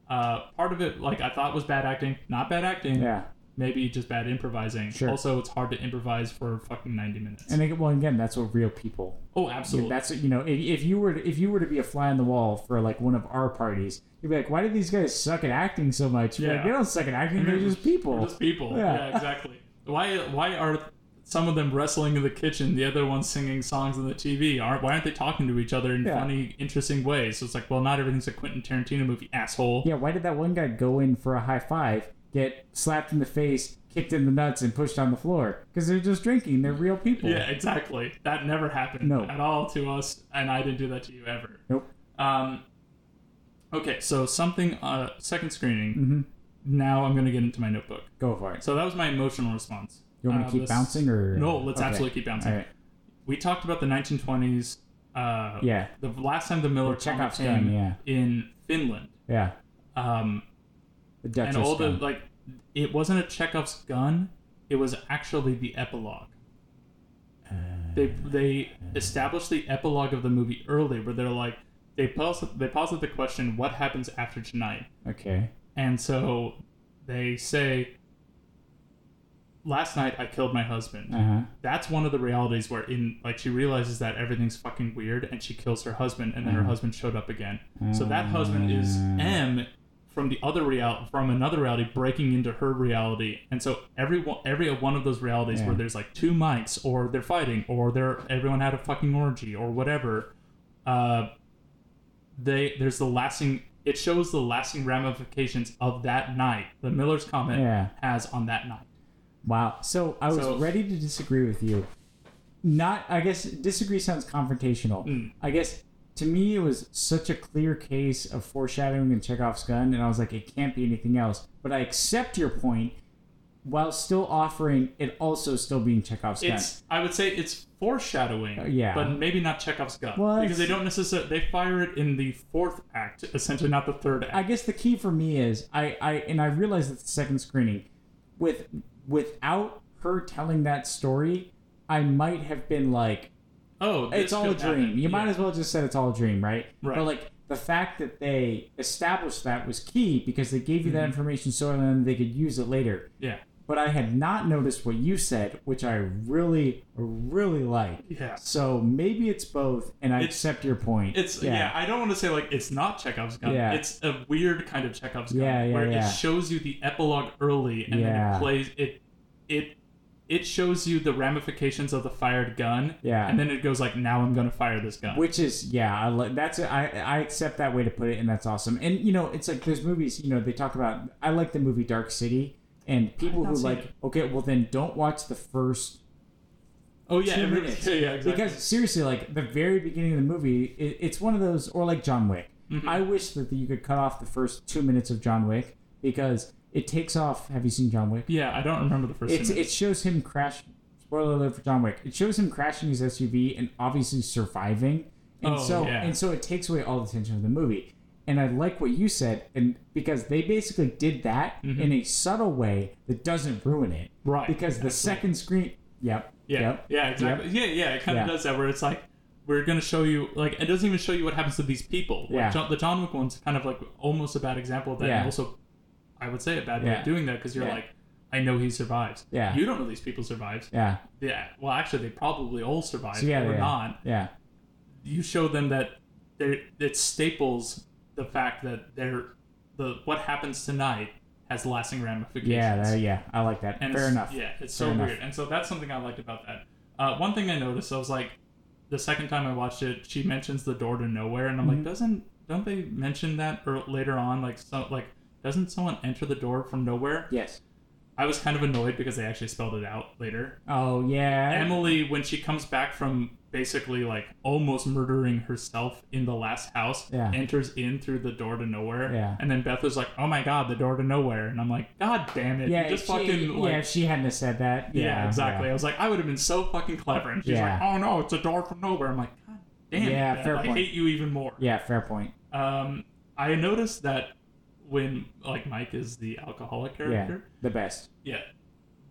Uh, part of it, like I thought, was bad acting. Not bad acting. Yeah. Maybe just bad improvising. Sure. Also, it's hard to improvise for fucking ninety minutes. And again, well, again, that's what real people. oh, absolutely. that's you know, if, if you were to, if you were to be a fly on the wall for like one of our parties, you'd be like, why do these guys suck at acting so much? You're like, Yeah. they don't suck at acting. They're just people. We're just people. Yeah. Yeah. exactly. Why? Why are some of them wrestling in the kitchen? The other ones singing songs on the TV. Aren't? Why aren't they talking to each other in Yeah. funny, interesting ways? So it's like, well, not everything's a Quentin Tarantino movie, asshole. Yeah, why did that one guy go in for a high five, get slapped in the face, kicked in the nuts, and pushed on the floor? Because they're just drinking. They're real people. Yeah, exactly. That never happened No. at all to us, and I didn't do that to you ever. Nope. Um, okay, so something, uh, second screening. hmm Now I'm going to get into my notebook. Go for it. So that was my emotional response. You want me Uh, to keep this- bouncing or No, let's Okay. absolutely keep bouncing. All right. We talked about the 1920s. Uh, Yeah. The last time the Miller The Chekhov's comic gun, came yeah. in Finland. Yeah. Um, The Duchess. and all the, like, it wasn't a Chekhov's gun. It was actually the epilogue. Uh, they they established the epilogue of the movie early where they're like they pose they posit the question what happens after tonight okay. and so they say last night i killed my husband Uh huh. that's one of the realities where in like she realizes that everything's fucking weird and she kills her husband and then her Mhm. husband showed up again so that husband is Mm. m from the other real from another reality breaking into her reality and so every one every one of those realities Yeah. where there's like two mics or they're fighting or they're everyone had a fucking orgy or whatever uh they there's the lasting it shows the lasting ramifications of that night the Miller's comet Yeah. has on that night Wow. So I was So- ready to disagree with you. Not, I guess, disagree sounds confrontational. Mm. I guess to me it was such a clear case of foreshadowing in Chekhov's gun, and I was like, it can't be anything else. But I accept your point, while still offering it also still being Chekhov's gun. It's I would say it's foreshadowing, Uh, yeah. but maybe not Chekhov's gun Well, because they don't necessarily they fire it in the fourth act, essentially not the third act. I guess the key for me is I, I and I realized at the second screening, with without her telling that story, I might have been like, oh, it's all a dream. happen. You might as well just said it's all a dream, right? Right. But like the fact that they established that was key because they gave you that Mhm. information so then they could use it later. Yeah, But I had not noticed what you said, which I really, really like. yeah. So maybe it's both, and I It's- accept your point. It's yeah. I don't want to say like it's not Chekhov's gun. Yeah. It's a weird kind of Chekhov's gun Yeah, yeah, where yeah. it shows you the epilogue early and then it plays it it it shows you the ramifications of the fired gun. Yeah. And then it goes like now I'm gonna fire this gun. Which is yeah, I li- that's I I accept that way to put it, and that's awesome. And you know, it's like there's movies. You know, they talk about. I like the movie Dark City, and people who seen like, it. okay, well then don't watch the first oh yeah, two every- minutes. yeah, yeah, exactly. because seriously, like the very beginning of the movie, it, it's one of those, or like John Wick. Mm-hmm. I wish that you could cut off the first two minutes of John Wick because it takes off. Have you seen John Wick? yeah, I don't remember the first. It's, it shows him crash. Spoiler alert for John Wick. It shows him crashing his SUV and obviously surviving, and Oh, so yeah. and so it takes away all the tension of the movie. And I like what you said, and because they basically did that Mm-hmm. in a subtle way that doesn't ruin it, Right, Because the absolutely. second screen, yep, Yeah, yep, yeah, exactly. Yeah, yeah, it kind of Yeah. does that where it's like we're gonna show you like it doesn't even show you what happens to these people. Like, Yeah. John, the John Wick one's kind of like almost a bad example of that, Yeah. and also I would say a bad way of doing that because you're Yeah. like, I know he survives. Yeah. You don't know these people survives. Yeah. Yeah. Well, actually, they probably all survived So yeah, or yeah. not. Yeah. You show them that there it staples the fact that they're the what happens tonight has lasting ramifications. Yeah. That, yeah. I like that. And Fair enough. Yeah, it's Fair so enough. weird. And so that's something I liked about that. Uh, one thing I noticed, I was like, the second time I watched it, she mentions the door to nowhere, and I'm Mhm. like, doesn't don't they mention that or later on? Like, so like, doesn't someone enter the door from nowhere? Yes. I was kind of annoyed because they actually spelled it out later. Oh yeah. Emily, when she comes back from basically like almost murdering herself in the last house, Yeah. enters in through the door to nowhere. Yeah. And then Beth was like, "Oh my god, the door to nowhere," and I'm like, "God damn it! yeah. you just she, fucking like." yeah. If she hadn't have said that. Yeah, Yeah. exactly. I was like, I would have been so fucking clever. And she's Yeah. like, oh no, it's a door from nowhere. I'm like, God damn Yeah. Beth, fair I point. hate you even more. Yeah. yeah fair point. Um, I noticed that when, like, Mike is the alcoholic Yeah. character. The best. Yeah.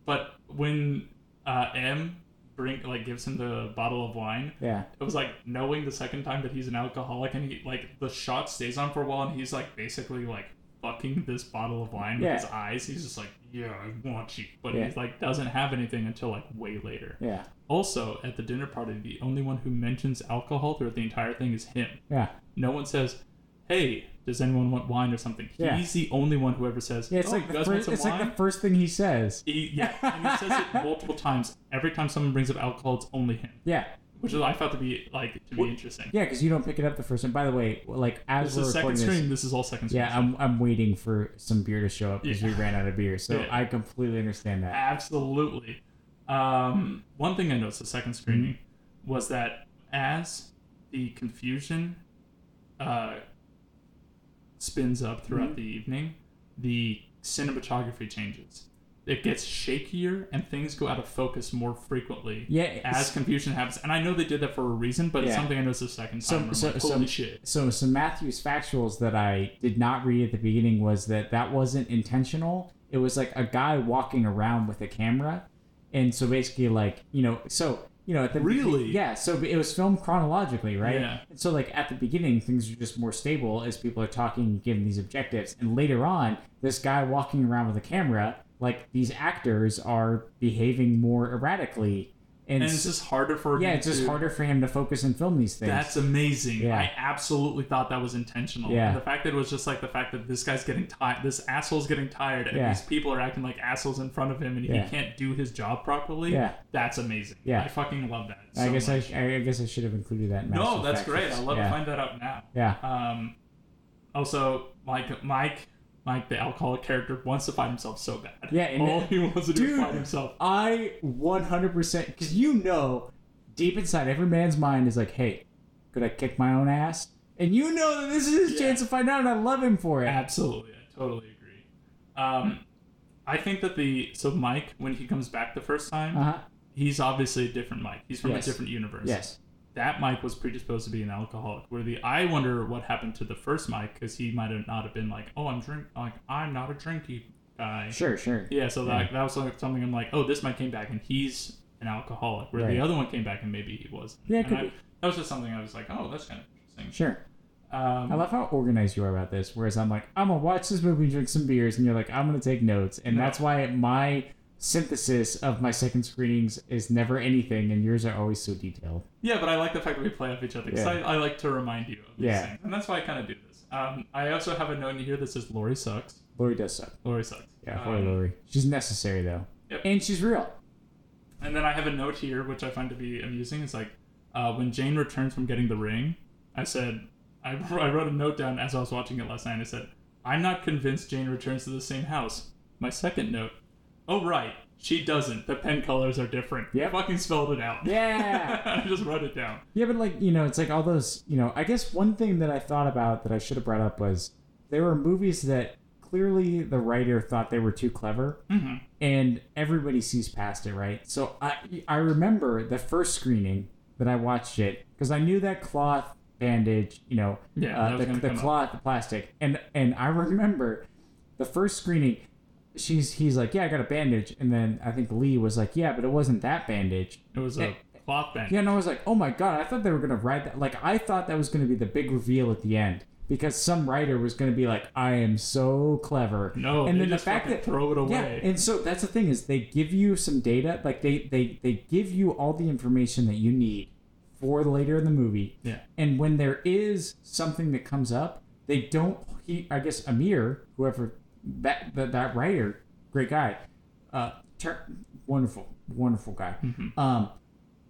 But when uh, Em bring like gives him the bottle of wine, Yeah. it was like knowing the second time that he's an alcoholic and he like the shot stays on for a while and he's like basically like fucking this bottle of wine Yeah. with his eyes. He's just like, yeah, I want you, but Yeah. he like doesn't have anything until like way later. Yeah. Also, at the dinner party, the only one who mentions alcohol throughout the entire thing is him. Yeah. No one says, "Hey, does anyone want wine or something?" Yeah. He's the only one who ever says, Yeah. It's "Oh, like the first. It's wine?" like the first thing he says. He, yeah, and he says it multiple times. Every time someone brings up alcohol, it's only him, Yeah. which I thought to be like to be Well, interesting. Yeah, because you don't pick it up the first time. By the way, like as This we're is second recording stream. this, This is all second stream. yeah, I'm I'm waiting for some beer to show up because Yeah. we ran out of beer. So Yeah. I completely understand that. Absolutely. Um, one thing I noticed the second screening Mm-hmm. was that as the confusion uh, spins up throughout Mhm. the evening, the cinematography changes. It gets shakier and things go out of focus more frequently Yeah. as confusion happens. And I know they did that for a reason, but it's something I noticed the second time. where I'm so- like, so- Holy shit. so some Matthews factuals that I did not read at the beginning was that that wasn't intentional. It was like a guy walking around with a camera, and so basically like you know so you know at the Really? yeah so it was filmed chronologically right Yeah. and so like at the beginning things are just more stable as people are talking giving these objectives and later on this guy walking around with a camera like these actors are behaving more erratically and, And it's just harder for yeah him it's just to- harder for him to focus and film these things That's amazing. Yeah. I absolutely thought that was intentional. Yeah. The fact that it was just like the fact that this guy's getting tired, this asshole's getting tired, and Yeah. these people are acting like assholes in front of him, and Yeah. he can't do his job properly. Yeah. That's amazing. Yeah. I fucking love that. I guess much. I, I guess I should have included that. in No, that's great. I'd love yeah. to find that out now. Yeah, Um, also, Mike, Mike, Mike, the alcoholic character, wants to find himself so bad. Yeah, and- all he wants to do is fight himself. I 100% because you know, deep inside every man's mind is like, hey, could I kick my own ass? And you know that this is his Yeah. chance to find out, and I love him for it. Absolutely, I totally agree. Um, I think that the so Mike, when he comes back the first time, Uh huh. he's obviously a different Mike. He's from Yes. a different universe. Yes. That Mike was predisposed to be an alcoholic. Where the I wonder what happened to the first Mike because he might have not have been like, oh, I'm drink like I'm not a drinky guy. Sure. Sure. Yeah, so Yeah. that that was like something I'm like, oh, this Mike came back and he's an alcoholic. Where Right. the other one came back and maybe he was. Yeah, could I- be. That was just something I was like, oh, that's kind of interesting. Sure. Um, I love how organized you are about this. Whereas I'm like, I'm gonna watch this movie, drink some beers, and you're like, I'm gonna take notes, and No. that's why my synthesis of my second screenings is never anything, and yours are always so detailed. Yeah, but I like the fact that we play off each other because Yeah. I, I like to remind you of these Yeah. things, and that's why I kind of do this. Um, I also have a note in here that says Lori sucks. Lori does suck. Lori sucks. Yeah, Um, poor Lori. She's necessary though, Yep. and she's real. And then I have a note here which I find to be amusing. It's like uh, when Jane returns from getting the ring, I said I, I wrote a note down as I was watching it last night. And I said I'm not convinced Jane returns to the same house. My second note. Oh right, she doesn't. The pen colors are different. Yeah. Fucking spelled it out. Yeah. I just wrote it down. Yeah, but like you know, it's like all those. You know, I guess one thing that I thought about that I should have brought up was there were movies that clearly the writer thought they were too clever, hmm and everybody sees past it, right? So I I remember the first screening that I watched it because I knew that cloth bandage, you know, Yeah, uh, the, the cloth, the plastic, and and I remember the first screening. She's he's like, yeah, I got a bandage, and then I think Lee was like, yeah, but it wasn't that bandage. It was a cloth band. Yeah, and I was like, oh my god, I thought they were gonna ride that. Like, I thought that was gonna be the big reveal at the end. because some writer was going to be like, "I am so clever." No, and then the fact that throw it away. yeah, and so that's the thing is they give you some data, like they they they give you all the information that you need for later in the movie. Yeah. And when there is something that comes up, they don't. He, I guess Amir, whoever that that, that writer, great guy, uh, ter- wonderful, wonderful guy. Mm-hmm. Um,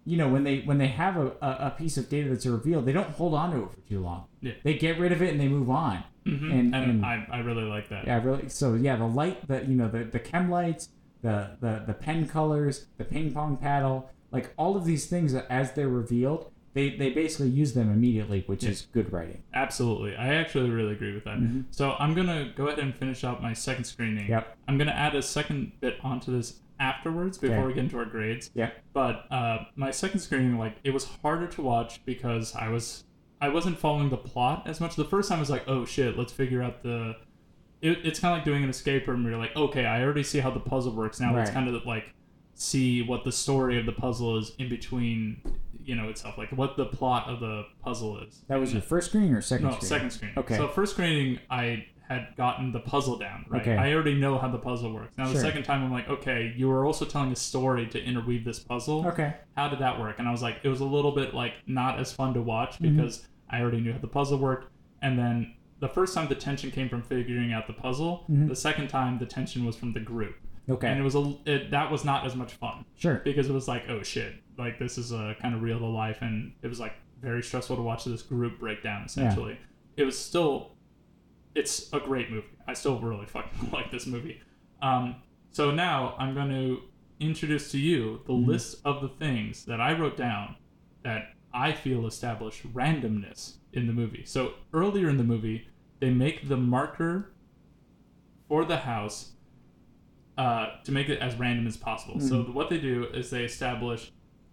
you know when they when they have a, a, piece of data that's revealed, they don't hold on to it for too long. Yeah. They get rid of it and they move on. Mhm. and- And, and- I, I really like that. Yeah, really. So yeah, the light, the you know the the chem lights, the the the pen colors, the ping pong paddle, like all of these things that as they're revealed, they they basically use them immediately, which is good writing. Absolutely. I actually really agree with that. So I'm going to go ahead and finish up my second screening. Mm-hmm. Yep. I'm going to add a second bit onto this afterwards before Okay. we get into our grades. Yeah. But uh, my second screening, like, it was harder to watch because I was I wasn't following the plot as much. The first time I was like, oh shit, let's figure out the. It, it's kind of like doing an escape room where you're like, okay, I already see how the puzzle works. Now let's kind of like see what the story of the puzzle is in between, you know, itself. Like what the plot of the puzzle is. That was your first screening or second No, screening? second screening. Okay. So first screening, I had gotten the puzzle down. Right. Okay. I already know how the puzzle works. Now the second time, I'm like, okay, you were also telling a story to interweave this puzzle. Okay. How did that work? And I was like, it was a little bit like not as fun to watch Mm-hmm. because I already knew how the puzzle worked. And then the first time the tension came from figuring out the puzzle. The second time the tension was from the group. Mm-hmm. Okay. And it was a it, that was not as much fun Sure. because it was like, oh shit, like this is a kind of real to life, and it was like very stressful to watch this group break down. Essentially, it was still, it's a great movie. I still really fucking like this movie. Um, so now I'm going to introduce to you the list of the things that I wrote down that I feel establish randomness in the movie. So earlier in the movie, they make the marker for the house uh, to make it as random as possible. So what they do is they establish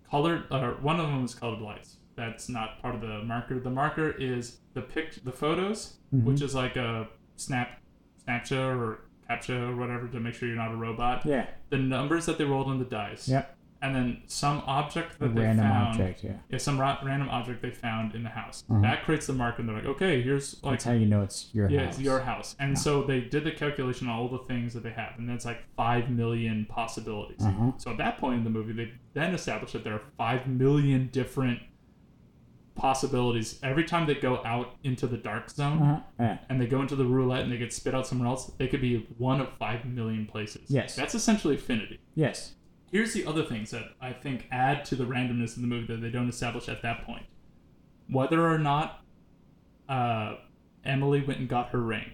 colored, or one of them is colored lights. That's not part of the marker. The marker is the pic, the photos, mm-hmm. which is like a snap, snapshot or captcha or whatever to make sure you're not a robot. Yeah. The numbers that they rolled on the dice. Yep. And then some object A that they random found. object. Yeah. Yeah, some ra- random object they found in the house. Uh-huh. That creates the marker, and they're like, okay, here's like That's how you know it's your yeah, house. Yeah, it's your house. And so they did the calculation on all the things that they have, and that's like five million possibilities. Uh-huh. So at that point in the movie, they then established that there are five million different possibilities. Every time they go out into the dark zone Uh-huh. Yeah. and they go into the roulette and they get spit out somewhere else, they could be one of five million places. Yes. That's essentially affinity. Yes. Here's the other things that I think add to the randomness of the movie that they don't establish at that point. Whether or not uh, Emily went and got her ring.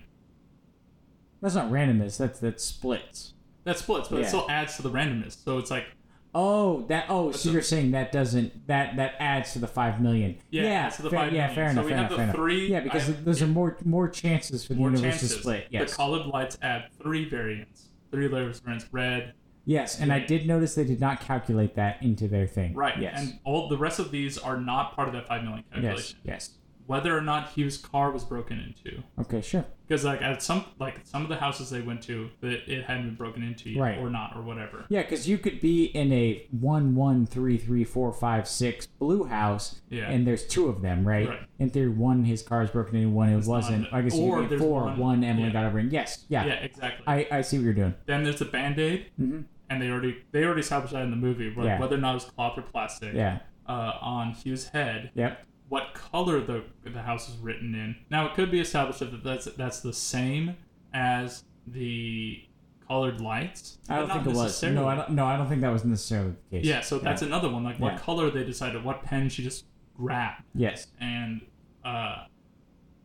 That's not randomness. That's that splits. That splits, but it still adds to the randomness. So it's like, Oh, that. Oh, so So- you're saying that doesn't that that adds to the five million? Yeah, yeah, to the fair, five yeah, million. fair So enough. we fair have enough, the fair enough. three- Yeah, because I- those are more more chances for the more universe chances. to split. Yes, The colored lights add three variants. Three layers of variants. Red, yes, and I did notice they did not calculate that into their thing. right. Yes. And all the rest of these are not part of that five million calculation. yes. calculation. Yes. Whether or not Hugh's car was broken into. Okay. Sure. Because like at some like some of the houses they went to, that it hadn't been broken into yet, Right. or not, or whatever. Yeah, because you could be in a one, one, three, three, four, five, six blue house, Yeah. and there's two of them, right? Right. In theory, one his car's broken in, one it wasn't. not- I guess or you could four. one- One, Emily yeah. got a ring. Yes. Yeah. Yeah, exactly. I, I see what you're doing. then there's the band aid, Mhm. and they already they already established that in the movie, like Yeah. whether or not it was cloth or plastic. Yeah. Uh, on Hugh's head, Yep. What color the the house is written in. Now it could be established that that's that's the same as the colored lights. I don't think it was. No, I don't. No, I don't think that was necessarily the case. Yeah, so that's another one. Like what Yeah. color they decided, what pen she just grabbed, Yes. and uh,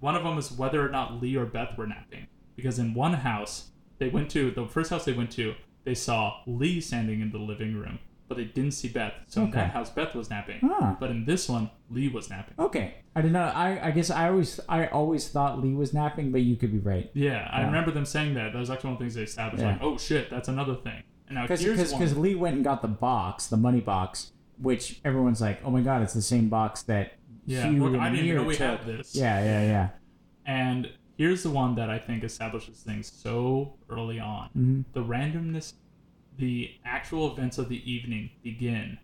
one of them is whether or not Lee or Beth were napping. Because in one house they went to, the first house they went to, they saw Lee standing in the living room, but they didn't see Beth. So in that house, Beth was napping. Ah. But in this one, Lee was napping. Okay. I did not. I, I guess I always I always thought Lee was napping, but you could be right. Yeah, I remember them saying that. That was actually one of the things they established. Yeah. Like, oh shit, that's another thing. And now Because because Lee went and got the box, the money box, which everyone's like, oh my god, it's the same box that Yeah, Hugh look, and I didn't know we took. had this. Yeah, yeah, yeah. And here's the one that I think establishes things so early on. Mhm. The randomness, the actual events of the evening begin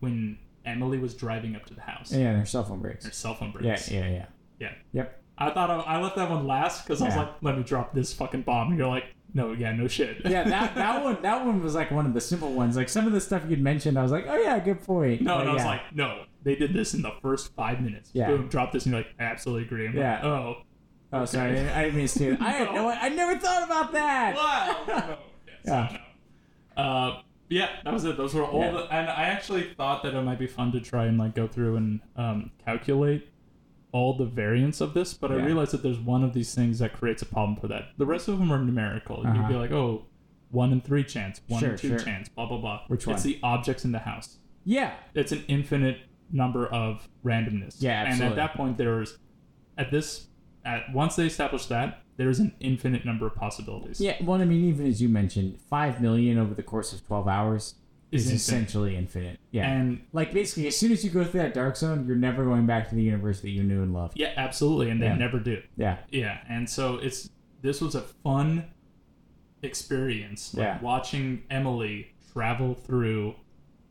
when Emily was driving up to the house. Yeah, her cell phone breaks. Her cell phone breaks. yeah, yeah. Yeah. Yeah. Yep. I thought I, I left that one last because I was Yeah. like, let me drop this fucking bomb. And you're like, no, yeah, no shit. yeah, that that one that one was like one of the simple ones. Like some of the stuff you'd mentioned, I was like, oh yeah, good point. No, But and I was yeah. like, no, they did this in the first five minutes. Yeah. Boom, drop this, and you're like, I absolutely agree. I'm Yeah. like, oh, oh sorry, I didn't- mean to. steal- I no, I never thought about that. wow. no. Yeah. No. Uh, yeah, that was it. Those were all Yeah. the, and I actually thought that it might be fun to try and like go through and um, calculate all the variants of this, but I realized that there's one of these things that creates a problem for that. The rest of them are numerical. You'd Uh-huh. be like, oh, one in three chance, one Sure, in two sure. chance, blah blah blah. Which one? It's the objects in the house. Yeah, It's an infinite number of randomness. Yeah, And at that point, there's at this at once they establish that there's an infinite number of possibilities. yeah. Well, I mean, even as you mentioned, five million over the course of twelve hours Is is, essentially infinite. Yeah, And like basically, as soon as you go through that dark zone, you're never going back to the universe that you knew and loved. yeah, absolutely, and they Yeah. never do. Yeah, Yeah, and so it's this was a fun experience, like Yeah. watching Emily travel through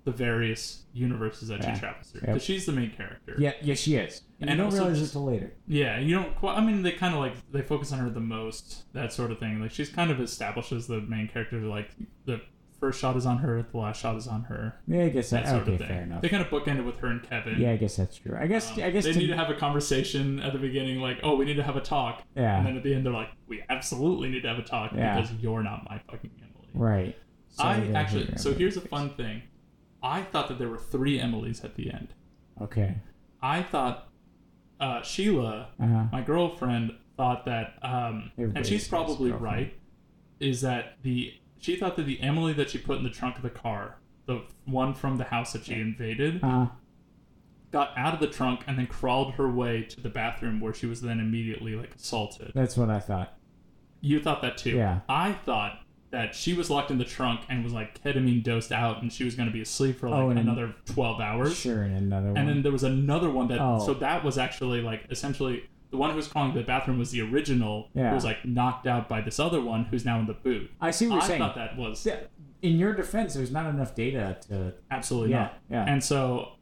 the various universes that Yeah. she travels through. Yep. Because she's the main character. yeah, yeah. She is, and, And you don't also realize just- it till later. Yeah, you don't. Quite, I mean, they kind of like they focus on her the most, that sort of thing. Like she's kind of establishes the main character. Like the first shot is on her, the last shot is on her. Yeah, I guess That that. sort Okay, of thing. fair enough. They kind of bookended with her and Kevin. Yeah, I guess that's true. I guess. Um, I guess they to- need to have a conversation at the beginning, like, "Oh, we need to have a talk," Yeah. and then at the end they're like, "We absolutely need to have a talk Yeah. because you're not my fucking Emily." right. So I actually. So here's a fun thing. I thought that there were three Emilys at the end. Okay. I thought uh, Sheila Uh huh. my girlfriend thought that um and she's probably right is that the she thought that the emily that she put in the trunk of the car the one from the house that she invaded Uh, got out of the trunk and then crawled her way to the bathroom where she was then immediately like assaulted that's what I thought. you thought that too Yeah. i thought that she was locked in the trunk and was like ketamine dosed out and she was going to be asleep for like Oh, another 12 hours Sure, and another one. and then there was another one that Oh. so that was actually like essentially the one who was calling the bathroom was the original Yeah. who was like knocked out by this other one who's now in the boot. I see what you're I saying. I thought that was Yeah, In your defense, there's not enough data to. absolutely Yeah, not. yeah. And so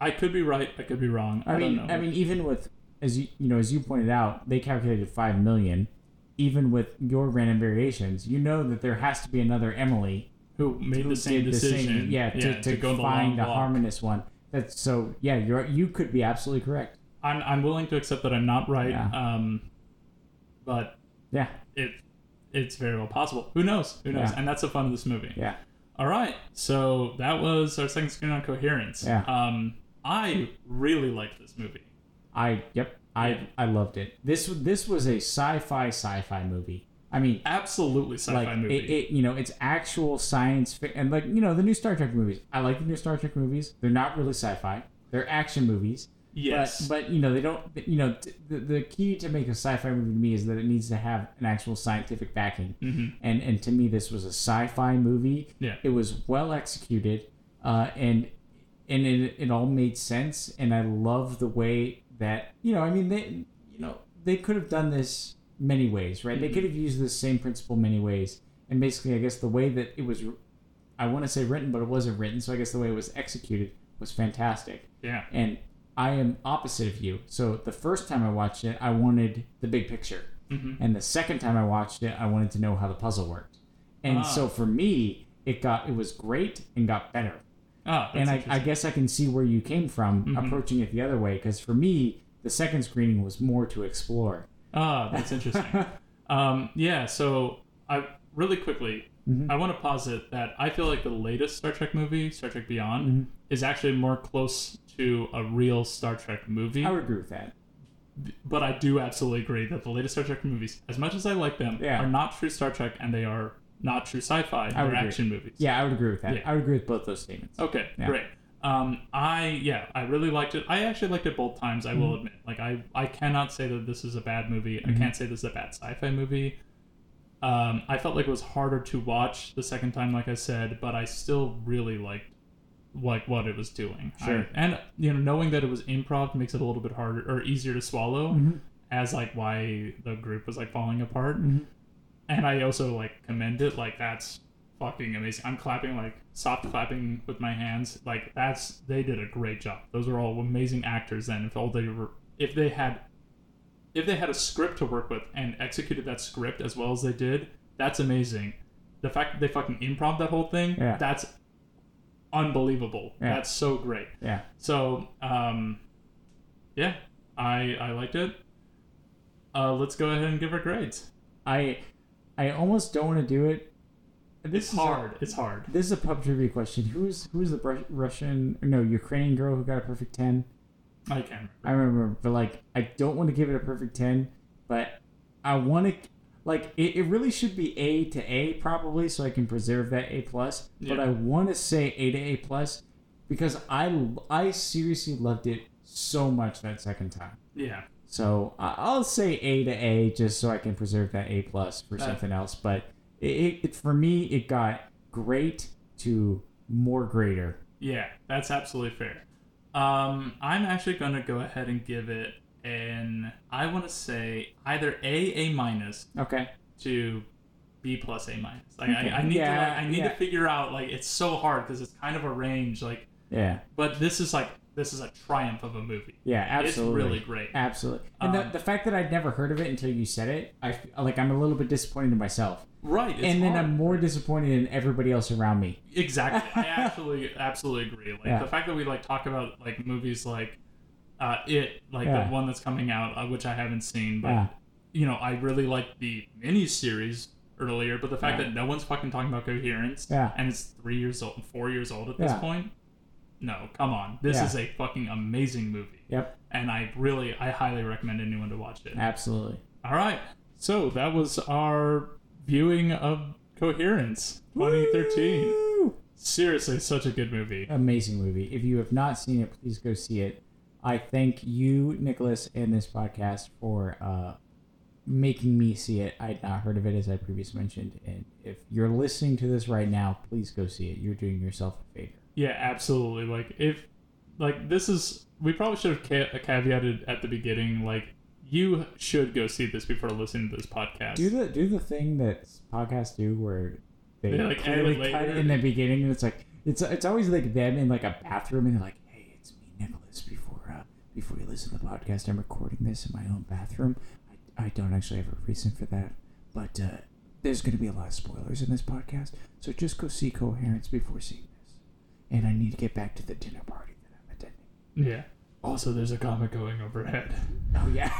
I could be right, I could be wrong. I, I mean, don't know. I mean, even with as you you know as you pointed out, they calculated five million. Even with your random variations, you know that there has to be another Emily who made the same did the decision? same, yeah, to, to, go find a walk. harmonious one. That's so. Yeah, you're you could be absolutely correct. I'm I'm willing to accept that I'm not right. Yeah. Um, but Yeah, it it's very well possible. Who knows? Who knows? Yeah. And that's the fun of this movie. yeah, All right, so that was our second screen on coherence. Yeah. Um, I really liked this movie. I yep, I. I loved it. This this was a sci-fi sci-fi movie. I mean, Absolutely sci-fi like movie. It, it, you know, it's actual science fi- and like you know the new Star Trek movies. I like the new Star Trek movies. They're not really sci-fi. They're action movies. yes. But, but you know they don't. You know t- the, the key to make a sci-fi movie to me is that it needs to have an actual scientific backing. Mhm. And and to me this was a sci-fi movie. Yeah. It was well executed, uh, and and it, it all made sense. And I love the way that you know. I mean they you know they could have done this many ways, right? They could have used the same principle many ways. And basically, I guess the way that it was, I want to say written, but it wasn't written. So I guess the way it was executed was fantastic. Yeah. And I am opposite of you. So the first time I watched it, I wanted the big picture. Mhm. And the second time I watched it, I wanted to know how the puzzle worked. And Ah. so for me, it got it was great and got better. Oh, and I, I guess I can see where you came from Mhm. approaching it the other way. Because for me, the second screening was more to explore. Oh, that's interesting. um, yeah. So I really quickly, Mhm. I want to posit that I feel like the latest Star Trek movie, Star Trek Beyond, Mhm. is actually more close to a real Star Trek movie. I would agree with that. but I do absolutely agree that the latest Star Trek movies, as much as I like them, Yeah. are not true Star Trek and they are not true sci-fi. I would agree. action movies. Yeah, I would agree with that. Yeah. I would agree with both those statements. Okay, Yeah. great. Um, I yeah, I really liked it. I actually liked it both times. I will Mm-hmm. admit. Like I, I cannot say that this is a bad movie. I can't say this is a bad sci-fi movie. Um, I felt like it was harder to watch the second time, like I said, but I still really liked like what it was doing. Sure. I- and you know, knowing that it was improv makes it a little bit harder or easier to swallow. Mm-hmm. As like why the group was like falling apart. Mhm. And I also like commend it. Like that's fucking amazing. I'm clapping like soft clapping with my hands. Like that's they did a great job. Those are all amazing actors. Then if all they were if they had if they had a script to work with and executed that script as well as they did, that's amazing. The fact that they fucking improv that whole thing, Yeah. that's unbelievable. Yeah. That's so great. Yeah. So, um, yeah, I I liked it. Uh, let's go ahead and give our grades. I I almost don't want to do it. This It's is a- hard. it's hard. this is a pub trivia question. Who's who's the Russian no Ukrainian girl who got a perfect ten? I can't I remember, but like I don't want to give it a perfect ten, but I want to like it, it really should be A to A probably, so I can preserve that A plus. Yeah. But I want to say A to A plus because I I seriously loved it so much that second time. Yeah. So I- I'll say A to A just so I can preserve that A plus for Uh, something else. But it, it, it for me it got great to more greater. Yeah, that's absolutely fair. Um, I'm actually gonna go ahead and give it an I want to say either A A minus Okay. to B plus A minus. Like Okay. I, I need Yeah, to like, I need yeah. to figure out like it's so hard because it's kind of a range like Yeah. but this is like this is a triumph of a movie. Yeah. Absolutely. It's really great. Absolutely. And Um, the, the fact that I'd never heard of it until you said it, I like I'm a little bit disappointed in myself, Right. It's and then hard. I'm more disappointed in everybody else around me. Exactly. I absolutely absolutely agree. Like Yeah. the fact that we like talk about like movies like uh it like Yeah. the one that's coming out uh, which I haven't seen but Yeah. you know I really like the mini series earlier but the fact that no one's fucking talking about coherence Yeah. and it's 3 years old 4 years old at this point no come on this Yeah. is a fucking amazing movie Yep. and I really I highly recommend anyone to watch it Absolutely. all right so that was our viewing of coherence 2013 Woo! Seriously, such a good movie. Amazing movie. If you have not seen it, please go see it. I thank you, Nicholas, and this podcast for uh, making me see it. I had not heard of it as I previously mentioned, and if you're listening to this right now, please go see it. You're doing yourself a favor. Yeah, absolutely. Like if like this is we probably should have ca- caveated at the beginning like you should go see this before listening to this podcast. Do the do the thing that podcasts do where they They, like, cut it in the beginning, and it's like it's it's always like them in like a bathroom, and they're like, "Hey, it's me, Nicholas. Before uh, before you listen to the podcast, I'm recording this in my own bathroom. I, I don't actually have a reason for that, but uh, there's going to be a lot of spoilers in this podcast, so just go see Coherence before seeing. And I need to get back to the dinner party that I'm attending. yeah. Also, there's a comet going overhead. Oh yeah.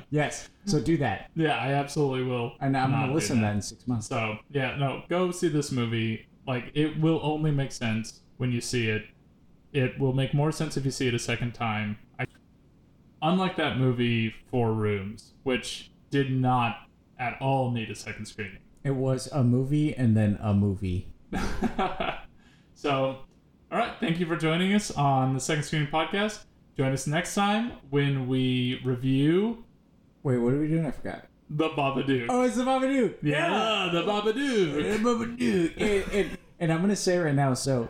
yes. So do that. yeah, I absolutely will. And I'm gonna listen to that in six months. So yeah, no, go see this movie. Like it will only make sense when you see it. It will make more sense if you see it a second time. I, unlike that movie Four Rooms, which did not at all need a second screening. It was a movie and then a movie. so, all right, thank you for joining us on the Second Screening Podcast. Join us next time when we review Wait, what are we doing? I forgot. The Babadook. Oh, it's the Babadook. yeah, The Babadook. Yeah, Babadook. and, and, and I'm gonna say right now. So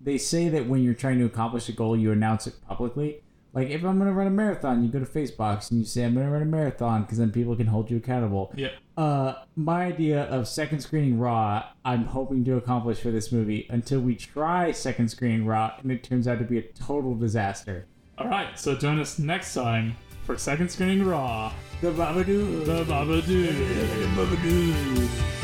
they say that when you're trying to accomplish a goal, you announce it publicly. Like if I'm gonna run a marathon, you go to Facebook and you say I'm gonna run a marathon because then people can hold you accountable. Yep. Uh, my idea of second screening Raw, I'm hoping to accomplish for this movie until we try second screening Raw, and it turns out to be a total disaster. All right, so join us next time for Second Screening Raw. The Babadook. The Babadook. The Babadook.